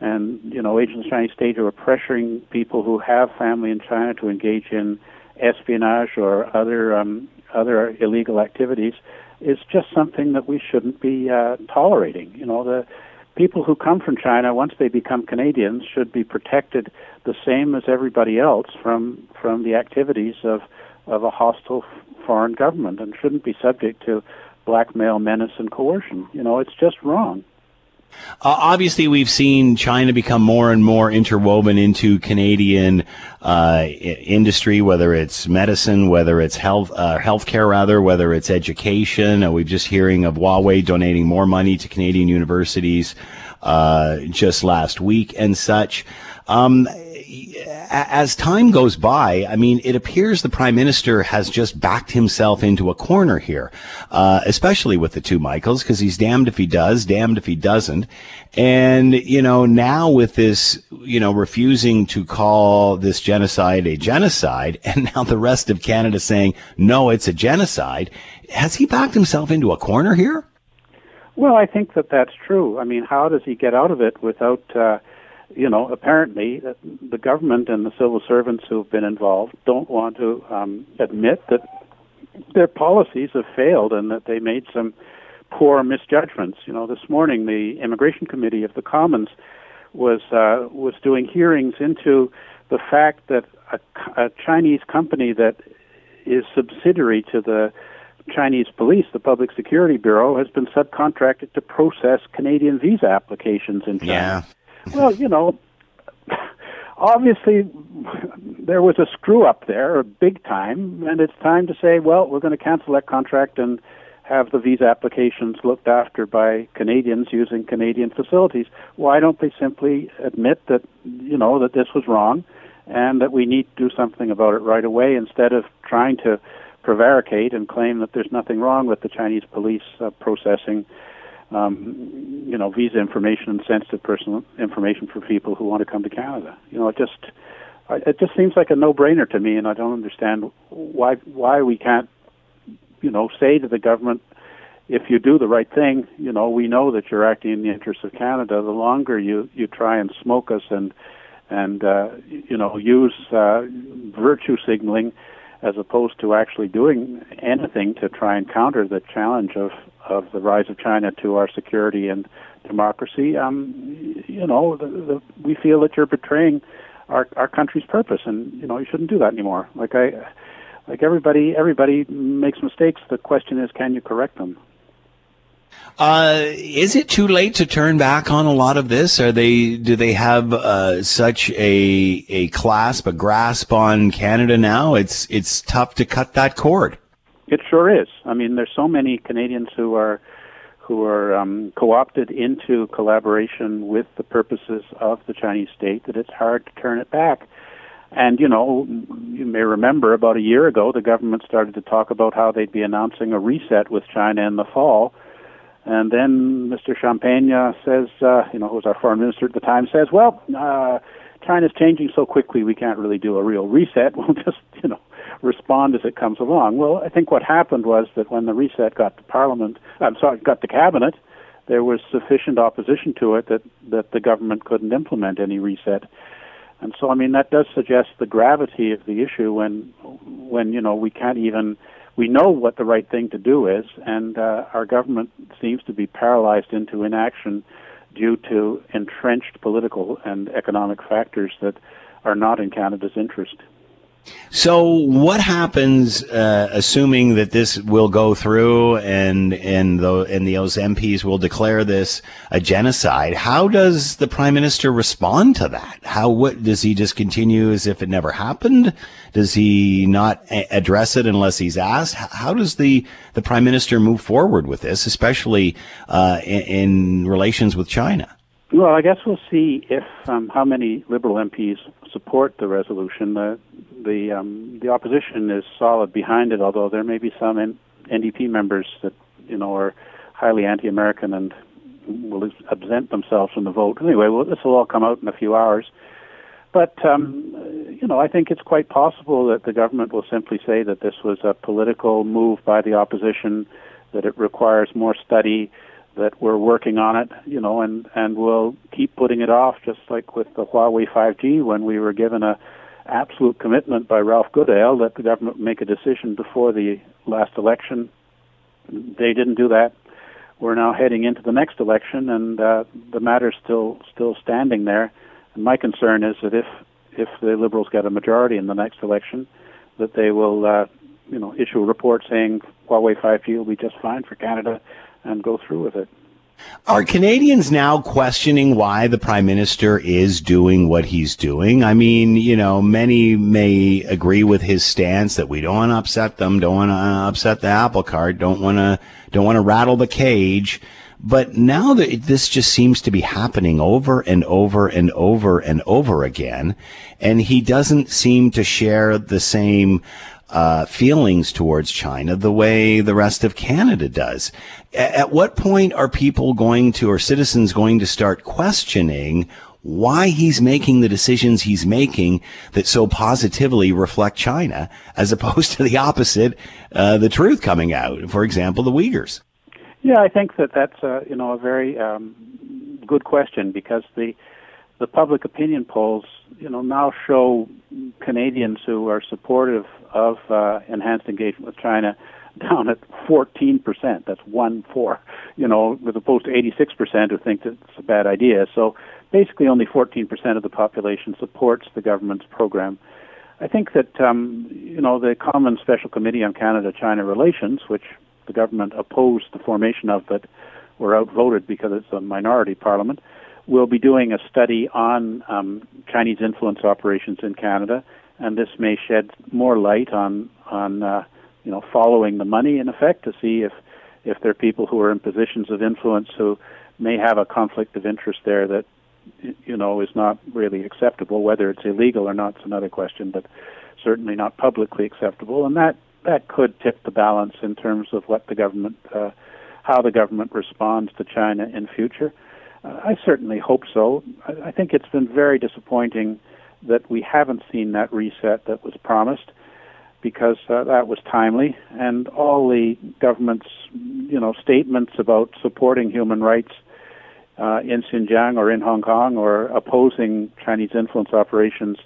And, you know, agents of the Chinese state who are pressuring people who have family in China to engage in espionage or other um, other illegal activities is just something that we shouldn't be uh, tolerating. You know, the people who come from China, once they become Canadians, should be protected the same as everybody else from from the activities of of a hostile foreign government and shouldn't be subject to blackmail, menace, and coercion. You know, it's just wrong. Uh, obviously, we've seen China become more and more interwoven into Canadian uh, industry, whether it's medicine, whether it's health, uh, healthcare, rather, whether it's education. Uh, we've just hearing of Huawei donating more money to Canadian universities uh, just last week and such. Um, as time goes by, I mean, it appears the prime minister has just backed himself into a corner here, uh, especially with the two Michaels, because he's damned if he does, damned if he doesn't. And, you know, now with this, you know, refusing to call this genocide a genocide, and now the rest of Canada saying, no, it's a genocide, has he backed himself into a corner here? Well, I think that that's true. I mean, how does he get out of it without, uh, you know, apparently the government and the civil servants who've been involved don't want to um, admit that their policies have failed and that they made some poor misjudgments. You know, this morning the Immigration Committee of the Commons was uh, was doing hearings into the fact that a, a Chinese company that is subsidiary to the Chinese police, the Public Security Bureau, has been subcontracted to process Canadian visa applications in China. Yeah well, you know, obviously there was a screw up there, big time, and it's time to say, well, we're going to cancel that contract and have the visa applications looked after by Canadians using Canadian facilities. Why don't they simply admit that, you know, that this was wrong and that we need to do something about it right away instead of trying to prevaricate and claim that there's nothing wrong with the Chinese police uh, processing um, you know, visa information and sensitive personal information for people who want to come to Canada. You know, it just it just seems like a no-brainer to me, and I don't understand why why we can't, you know, say to the government, if you do the right thing, you know, we know that you're acting in the interests of Canada. The longer you you try and smoke us and and uh, you know use uh, virtue signaling as opposed to actually doing anything to try and counter the challenge of of the rise of China to our security and democracy, um, you know, the, the, we feel that you're betraying our our country's purpose, and you know, you shouldn't do that anymore. Like I, like everybody, everybody makes mistakes. The question is, can you correct them? Uh, is it too late to turn back on a lot of this? Are they do they have uh, such a a clasp, a grasp on Canada now? It's it's tough to cut that cord. It sure is. I mean, there's so many Canadians who are who are um, co-opted into collaboration with the purposes of the Chinese state that it's hard to turn it back. And you know, you may remember about a year ago, the government started to talk about how they'd be announcing a reset with China in the fall. And then Mr. Champagne says, uh, you know, who was our foreign minister at the time, says, well, uh, China's changing so quickly we can't really do a real reset. We'll just, you know, respond as it comes along. Well, I think what happened was that when the reset got to Parliament, I'm sorry, got to Cabinet, there was sufficient opposition to it that, that the government couldn't implement any reset. And so, I mean, that does suggest the gravity of the issue when, when you know, we can't even, we know what the right thing to do is, and uh, our government seems to be paralyzed into inaction due to entrenched political and economic factors that are not in Canada's interest. So, what happens, uh, assuming that this will go through and and the and those MPs will declare this a genocide? How does the prime minister respond to that? How what does he just continue as if it never happened? Does he not a- address it unless he's asked? How does the the prime minister move forward with this, especially uh, in, in relations with China? Well, I guess we'll see if um, how many Liberal MPs support the resolution. The the um, the opposition is solid behind it, although there may be some N- NDP members that you know are highly anti-American and will absent themselves from the vote. Anyway, well, this will all come out in a few hours. But um, you know, I think it's quite possible that the government will simply say that this was a political move by the opposition, that it requires more study, that we're working on it, you know, and and we'll keep putting it off, just like with the Huawei 5G when we were given a absolute commitment by Ralph Goodale that the government would make a decision before the last election. They didn't do that. We're now heading into the next election, and uh, the matter's still still standing there. And my concern is that if if the Liberals get a majority in the next election, that they will, uh, you know, issue a report saying Huawei 5G will be just fine for Canada and go through with it. Are Canadians now questioning why the prime minister is doing what he's doing? I mean, you know, many may agree with his stance that we don't want to upset them, don't want to uh, upset the apple cart, don't want to don't want to rattle the cage. But now that this just seems to be happening over and over and over and over again, and he doesn't seem to share the same uh, feelings towards China the way the rest of Canada does. A- at what point are people going to, or citizens going to start questioning why he's making the decisions he's making that so positively reflect China, as opposed to the opposite, uh, the truth coming out? For example, the Uyghurs. Yeah, I think that that's a you know a very um, good question because the the public opinion polls you know now show Canadians who are supportive of uh, enhanced engagement with China down at 14%. That's one four, you know, as opposed to 86% who think that it's a bad idea. So basically, only 14% of the population supports the government's program. I think that um, you know the Common Special Committee on Canada-China Relations, which the government opposed the formation of, but were outvoted because it's a minority parliament, will be doing a study on um, Chinese influence operations in Canada and this may shed more light on on uh, you know following the money in effect to see if if there are people who are in positions of influence who may have a conflict of interest there that you know is not really acceptable. Whether it's illegal or not is another question, but certainly not publicly acceptable, and that that could tip the balance in terms of what the government, uh, how the government responds to China in future. Uh, I certainly hope so. I, I think it's been very disappointing that we haven't seen that reset that was promised because uh, that was timely. And all the government's you know statements about supporting human rights uh, in Xinjiang or in Hong Kong or opposing Chinese influence operations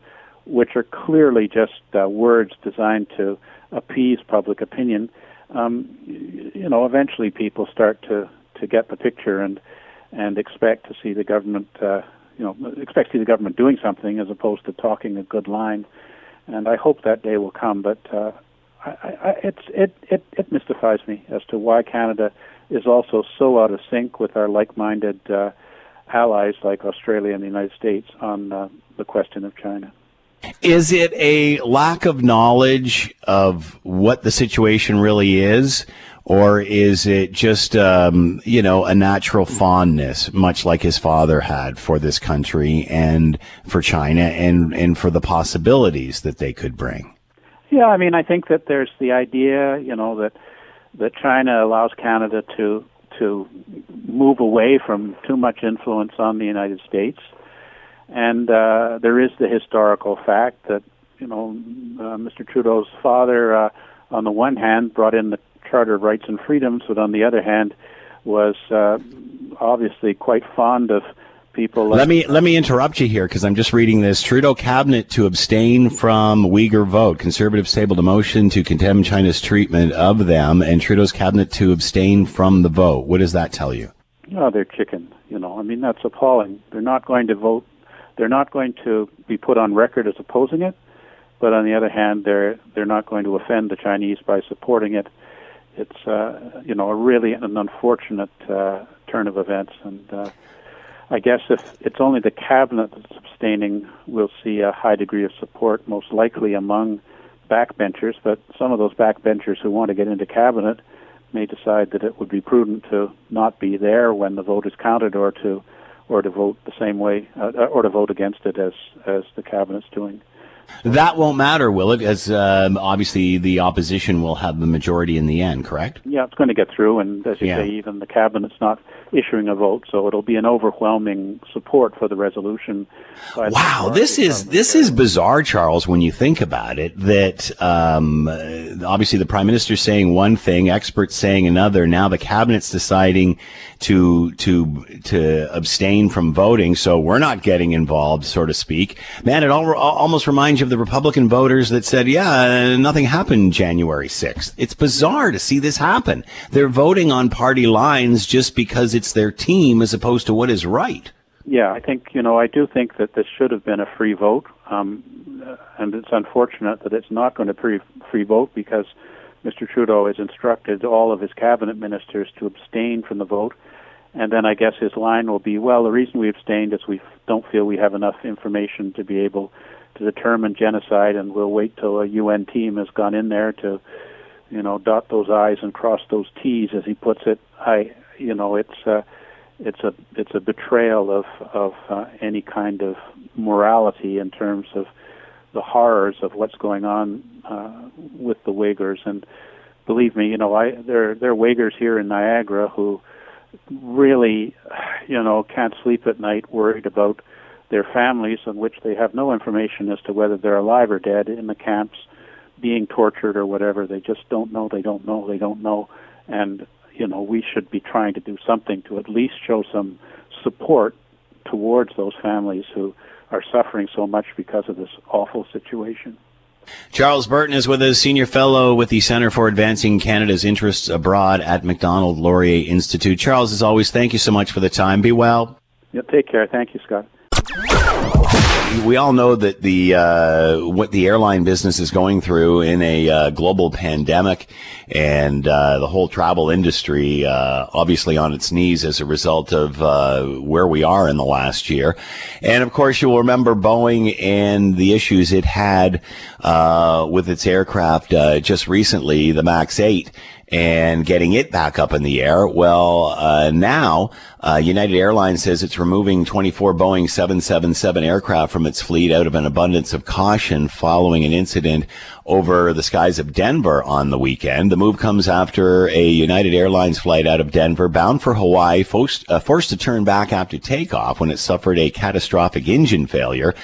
which are clearly just uh, words designed to appease public opinion um, you know eventually people start to to get the picture and and expect to see the government uh, you know, expect to see the government doing something as opposed to talking a good line. And I hope that day will come. But uh, I, I, it's it, it it mystifies me as to why Canada is also so out of sync with our like-minded uh, allies like Australia and the United States on uh, the question of China. Is it a lack of knowledge of what the situation really is? Or is it just, um, you know, a natural fondness, much like his father had for this country and for China and, and for the possibilities that they could bring? Yeah, I mean, I think that there's the idea, you know, that that China allows Canada to to move away from too much influence on the United States, and uh, there is the historical fact that you know, uh, Mr. Trudeau's father, uh, on the one hand, brought in the Charter of Rights and Freedoms, but on the other hand, was uh, obviously quite fond of people. Let me let me interrupt you here because I'm just reading this. Trudeau cabinet to abstain from Uyghur vote. Conservatives tabled a motion to condemn China's treatment of them, and Trudeau's cabinet to abstain from the vote. What does that tell you? Oh, they're chicken. You know, I mean that's appalling. They're not going to vote. They're not going to be put on record as opposing it, but on the other hand, they're they're not going to offend the Chinese by supporting it. It's uh, you know a really an unfortunate uh, turn of events, and uh, I guess if it's only the cabinet that's abstaining, we'll see a high degree of support, most likely among backbenchers. But some of those backbenchers who want to get into cabinet may decide that it would be prudent to not be there when the vote is counted, or to or to vote the same way, uh, or to vote against it as as the cabinet's doing. That won't matter, will it? As um, obviously the opposition will have the majority in the end, correct? Yeah, it's going to get through, and as you Yeah. say, even the cabinet's not issuing a vote, so it'll be an overwhelming support for the resolution. Wow, this is this is bizarre, Charles. When you think about it, that um, obviously the prime minister's saying one thing, experts saying another. Now the cabinet's deciding to to to abstain from voting, so we're not getting involved, so to speak. Man, it all, almost reminds you of the Republican voters that said, "Yeah, nothing happened January 6th." It's bizarre to see this happen. They're voting on party lines just because it's their team, as opposed to what is right. Yeah, I think you know I do think that this should have been a free vote, um, uh, and it's unfortunate that it's not going to be free vote because Mr. Trudeau has instructed all of his cabinet ministers to abstain from the vote, and then I guess his line will be, well, the reason we abstained is we don't feel we have enough information to be able to determine genocide, and we'll wait till a UN team has gone in there to, you know, dot those I's and cross those T's, as he puts it. I, you know, it's. Uh, it's a it's a betrayal of of uh, any kind of morality in terms of the horrors of what's going on uh, with the Uyghurs. And believe me, you know, I there there are Uyghurs here in Niagara who really, you know, can't sleep at night worried about their families on which they have no information as to whether they're alive or dead in the camps, being tortured or whatever. They just don't know. They don't know. They don't know. And you know, we should be trying to do something to at least show some support towards those families who are suffering so much because of this awful situation. Charles Burton is with us, senior fellow with the Center for Advancing Canada's Interests Abroad at Macdonald Laurier Institute. Charles, as always, thank you so much for the time. Be well. Yeah, take care. Thank you, Scott. We all know that the uh, what the airline business is going through in a uh, global pandemic, and uh, the whole travel industry uh, obviously on its knees as a result of uh, where we are in the last year. And of course, you will remember Boeing and the issues it had uh, with its aircraft just recently, the Max 8 and getting it back up in the air. Well, uh, now uh, United Airlines says it's removing 24 Boeing 777 aircraft from its fleet out of an abundance of caution following an incident over the skies of Denver on the weekend. The move comes after a United Airlines flight out of Denver bound for Hawaii forced, uh, forced to turn back after takeoff when it suffered a catastrophic engine failure,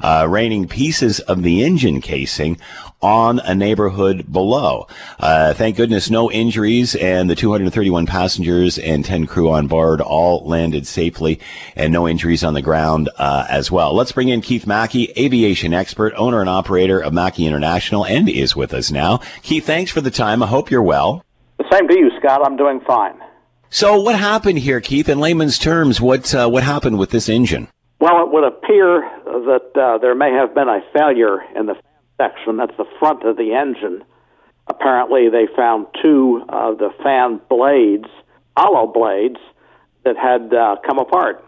uh, raining pieces of the engine casing on a neighborhood below. Uh, thank goodness no injuries and the 231 passengers and 10 crew on board all landed safely and no injuries on the ground uh, as well. Let's bring in Keith Mackey, aviation expert, owner and operator of Mackey International and is with us now. Keith, thanks for the time. I hope you're well. The same to you, Scott. I'm doing fine. So what happened here, Keith? In layman's terms, what uh, what happened with this engine? Well, it would appear that uh, there may have been a failure in the section. That's the front of the engine. Apparently, they found two of the fan blades, hollow blades, that had uh, come apart.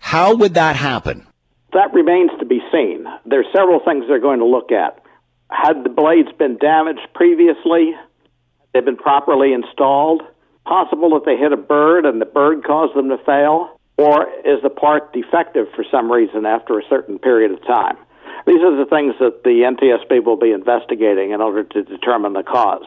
How would that happen? That remains to be seen. There's several things they're going to look at. Had the blades been damaged previously? They've been properly installed? Possible that they hit a bird and the bird caused them to fail? Or is the part defective for some reason after a certain period of time? These are the things that the NTSB will be investigating in order to determine the cause.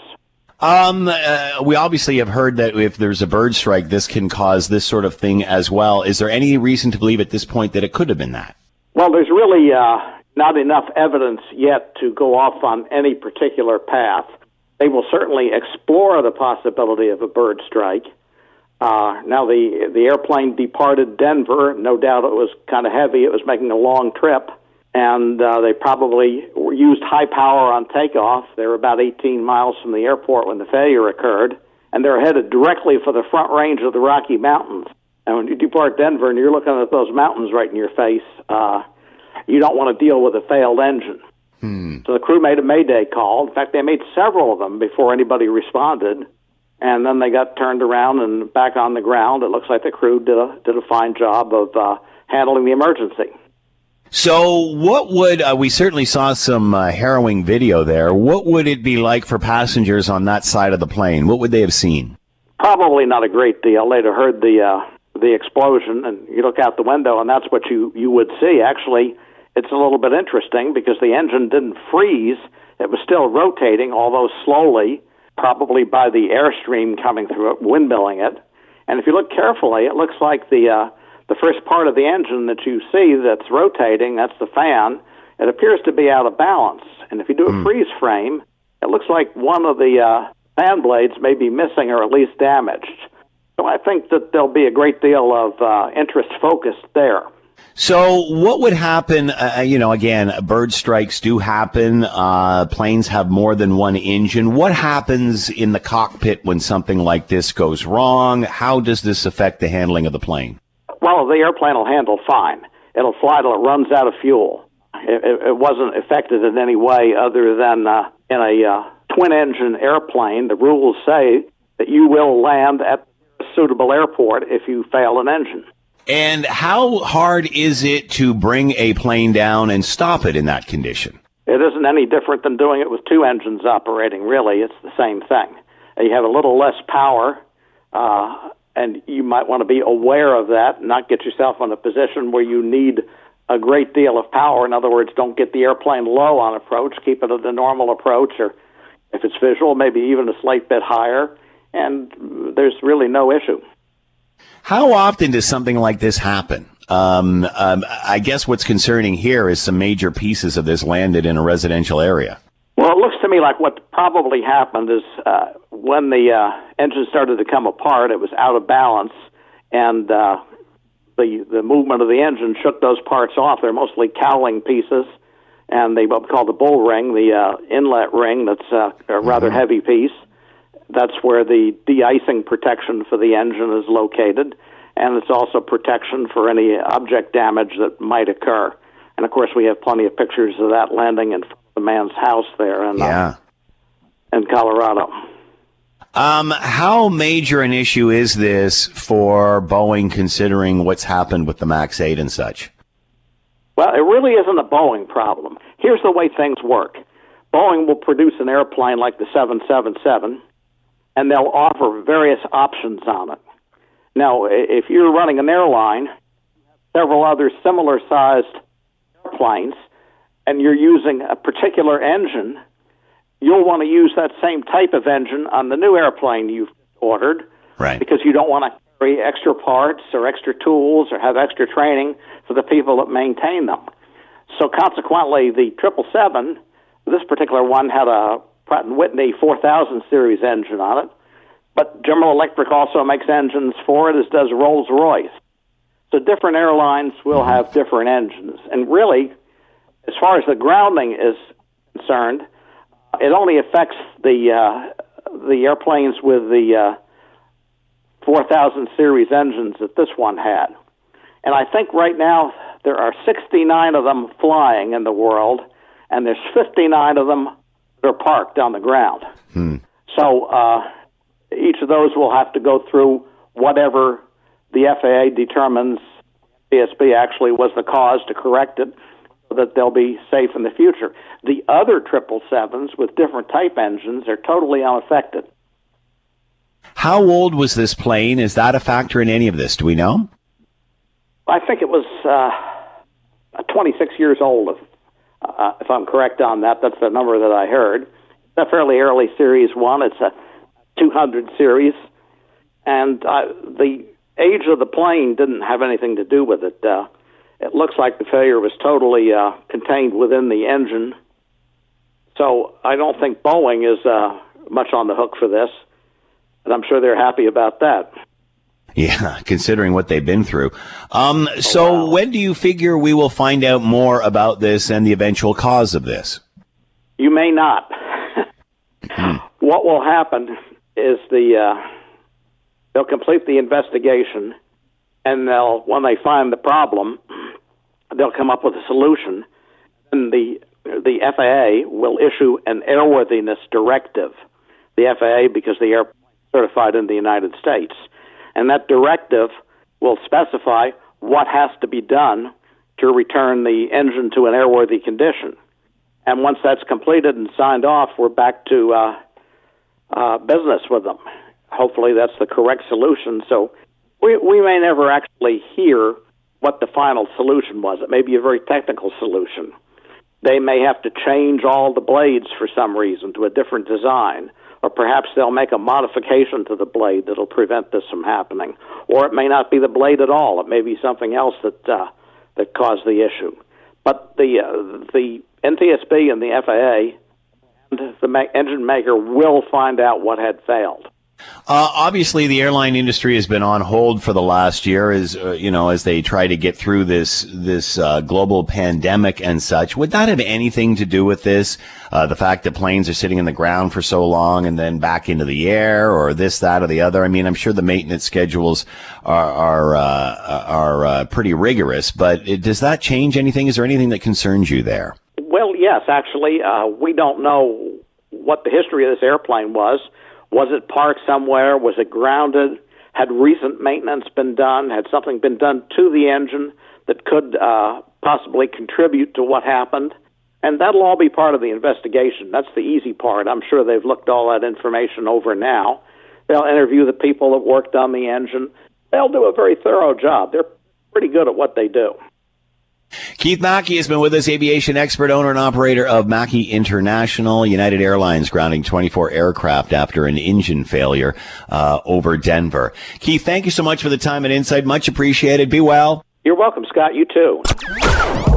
Um, uh, we obviously have heard that if there's a bird strike, this can cause this sort of thing as well. Is there any reason to believe at this point that it could have been that? Well, there's really uh, not enough evidence yet to go off on any particular path. They will certainly explore the possibility of a bird strike. Uh, now, the the airplane departed Denver. No doubt it was kind of heavy. It was making a long trip, and uh, they probably used high power on takeoff. They were about 18 miles from the airport when the failure occurred, and they're headed directly for the front range of the Rocky Mountains. And when you depart Denver and you're looking at those mountains right in your face, uh, you don't want to deal with a failed engine. Hmm. So the crew made a mayday call. In fact, they made several of them before anybody responded. And then they got turned around and back on the ground. It looks like the crew did a did a fine job of uh, handling the emergency. So, what would uh, we certainly saw some uh, harrowing video there? What would it be like for passengers on that side of the plane? What would they have seen? Probably not a great deal. They'd have heard the uh, the explosion, and you look out the window, and that's what you you would see. Actually, it's a little bit interesting because the engine didn't freeze; it was still rotating, although slowly, probably by the airstream coming through it, windmilling it. And if you look carefully, it looks like the uh, the first part of the engine that you see that's rotating, that's the fan. It appears to be out of balance, and if you do a freeze frame, it looks like one of the uh, fan blades may be missing or at least damaged. So I think that there'll be a great deal of uh, interest focused there. So, what would happen? Uh, you know, again, bird strikes do happen. Uh, planes have more than one engine. What happens in the cockpit when something like this goes wrong? How does this affect the handling of the plane? Well, the airplane will handle fine. It'll fly till it runs out of fuel. It, it, it wasn't affected in any way other than uh, in a uh, twin engine airplane. The rules say that you will land at a suitable airport if you fail an engine. And how hard is it to bring a plane down and stop it in that condition? It isn't any different than doing it with two engines operating, really. It's the same thing. You have a little less power, uh, and you might want to be aware of that, not get yourself in a position where you need a great deal of power. In other words, don't get the airplane low on approach, keep it at a normal approach, or if it's visual, maybe even a slight bit higher, and there's really no issue. How often does something like this happen? Um, um, I guess what's concerning here is some major pieces of this landed in a residential area. Well, it looks to me like what probably happened is uh, when the uh, engine started to come apart, it was out of balance, and uh, the the movement of the engine shook those parts off. They're mostly cowling pieces, and they what we call the bull ring, the uh, inlet ring. That's uh, a rather heavy piece. That's where the de-icing protection for the engine is located, and it's also protection for any object damage that might occur. And of course, we have plenty of pictures of that landing in the man's house there in uh, Yeah. in Colorado. Um, how major an issue is this for Boeing, considering what's happened with the Max 8 and such? Well, it really isn't a Boeing problem. Here's the way things work Boeing will produce an airplane like the 777, and they'll offer various options on it. Now, if you're running an airline, several other similar sized airplanes, and you're using a particular engine, you'll want to use that same type of engine on the new airplane you've ordered Right. because you don't want to carry extra parts or extra tools or have extra training for the people that maintain them. So consequently, the 777, this particular one had a Pratt & Whitney 4000 series engine on it, but General Electric also makes engines for it, as does Rolls-Royce. So different airlines will mm-hmm. have different engines. And really, as far as the grounding is concerned, it only affects the uh, the airplanes with the uh, 4000 series engines that this one had. And I think right now there are 69 of them flying in the world, and there's 59 of them that are parked on the ground. So uh, each of those will have to go through whatever the FAA determines ASB actually was the cause to correct it so that they'll be safe in the future. The other 777s with different type engines are totally unaffected. How old was this plane? Is that a factor in any of this? Do we know? I think it was uh, 26 years old, if, uh, if I'm correct on that. That's the number that I heard. It's a fairly early Series 1. It's a 200 series. And uh, the age of the plane didn't have anything to do with it. Uh, it looks like the failure was totally uh, contained within the engine. So I don't think Boeing is uh, much on the hook for this, and I'm sure they're happy about that. Yeah, considering what they've been through. Um, so Oh, wow. when do you figure we will find out more about this and the eventual cause of this? You may not. What will happen is the uh, they'll complete the investigation, and they'll when they find the problem, they'll come up with a solution, and the the FAA will issue an airworthiness directive. The FAA because the airplane certified in the United States, and that directive will specify what has to be done to return the engine to an airworthy condition. And once that's completed and signed off, we're back to uh, uh, business with them. Hopefully, that's the correct solution. So we, we may never actually hear what the final solution was. It may be a very technical solution. They may have to change all the blades for some reason to a different design, or perhaps they'll make a modification to the blade that'll prevent this from happening. Or it may not be the blade at all. It may be something else that uh, that caused the issue. But the uh, the NTSB and the FAA and the ma- engine maker will find out what had failed. Uh, obviously, the airline industry has been on hold for the last year, as uh, you know, as they try to get through this this uh, global pandemic and such. Would that have anything to do with this? Uh, the fact that planes are sitting in the ground for so long and then back into the air, or this, that, or the other? I mean, I'm sure the maintenance schedules are are uh, are uh, pretty rigorous, but it, does that change anything? Is there anything that concerns you there? Well, yes, actually, we don't know what the history of this airplane was. Was it parked somewhere? Was it grounded? Had recent maintenance been done? Had something been done to the engine that could uh, possibly contribute to what happened? And that'll all be part of the investigation. That's the easy part. I'm sure they've looked all that information over now. They'll interview the people that worked on the engine. They'll do a very thorough job. They're pretty good at what they do. Keith Mackey has been with us, aviation expert, owner, and operator of Mackey International. United Airlines grounding 24 aircraft after an engine failure uh, over Denver. Keith, thank you so much for the time and insight. Much appreciated. Be well. You're welcome, Scott. You too.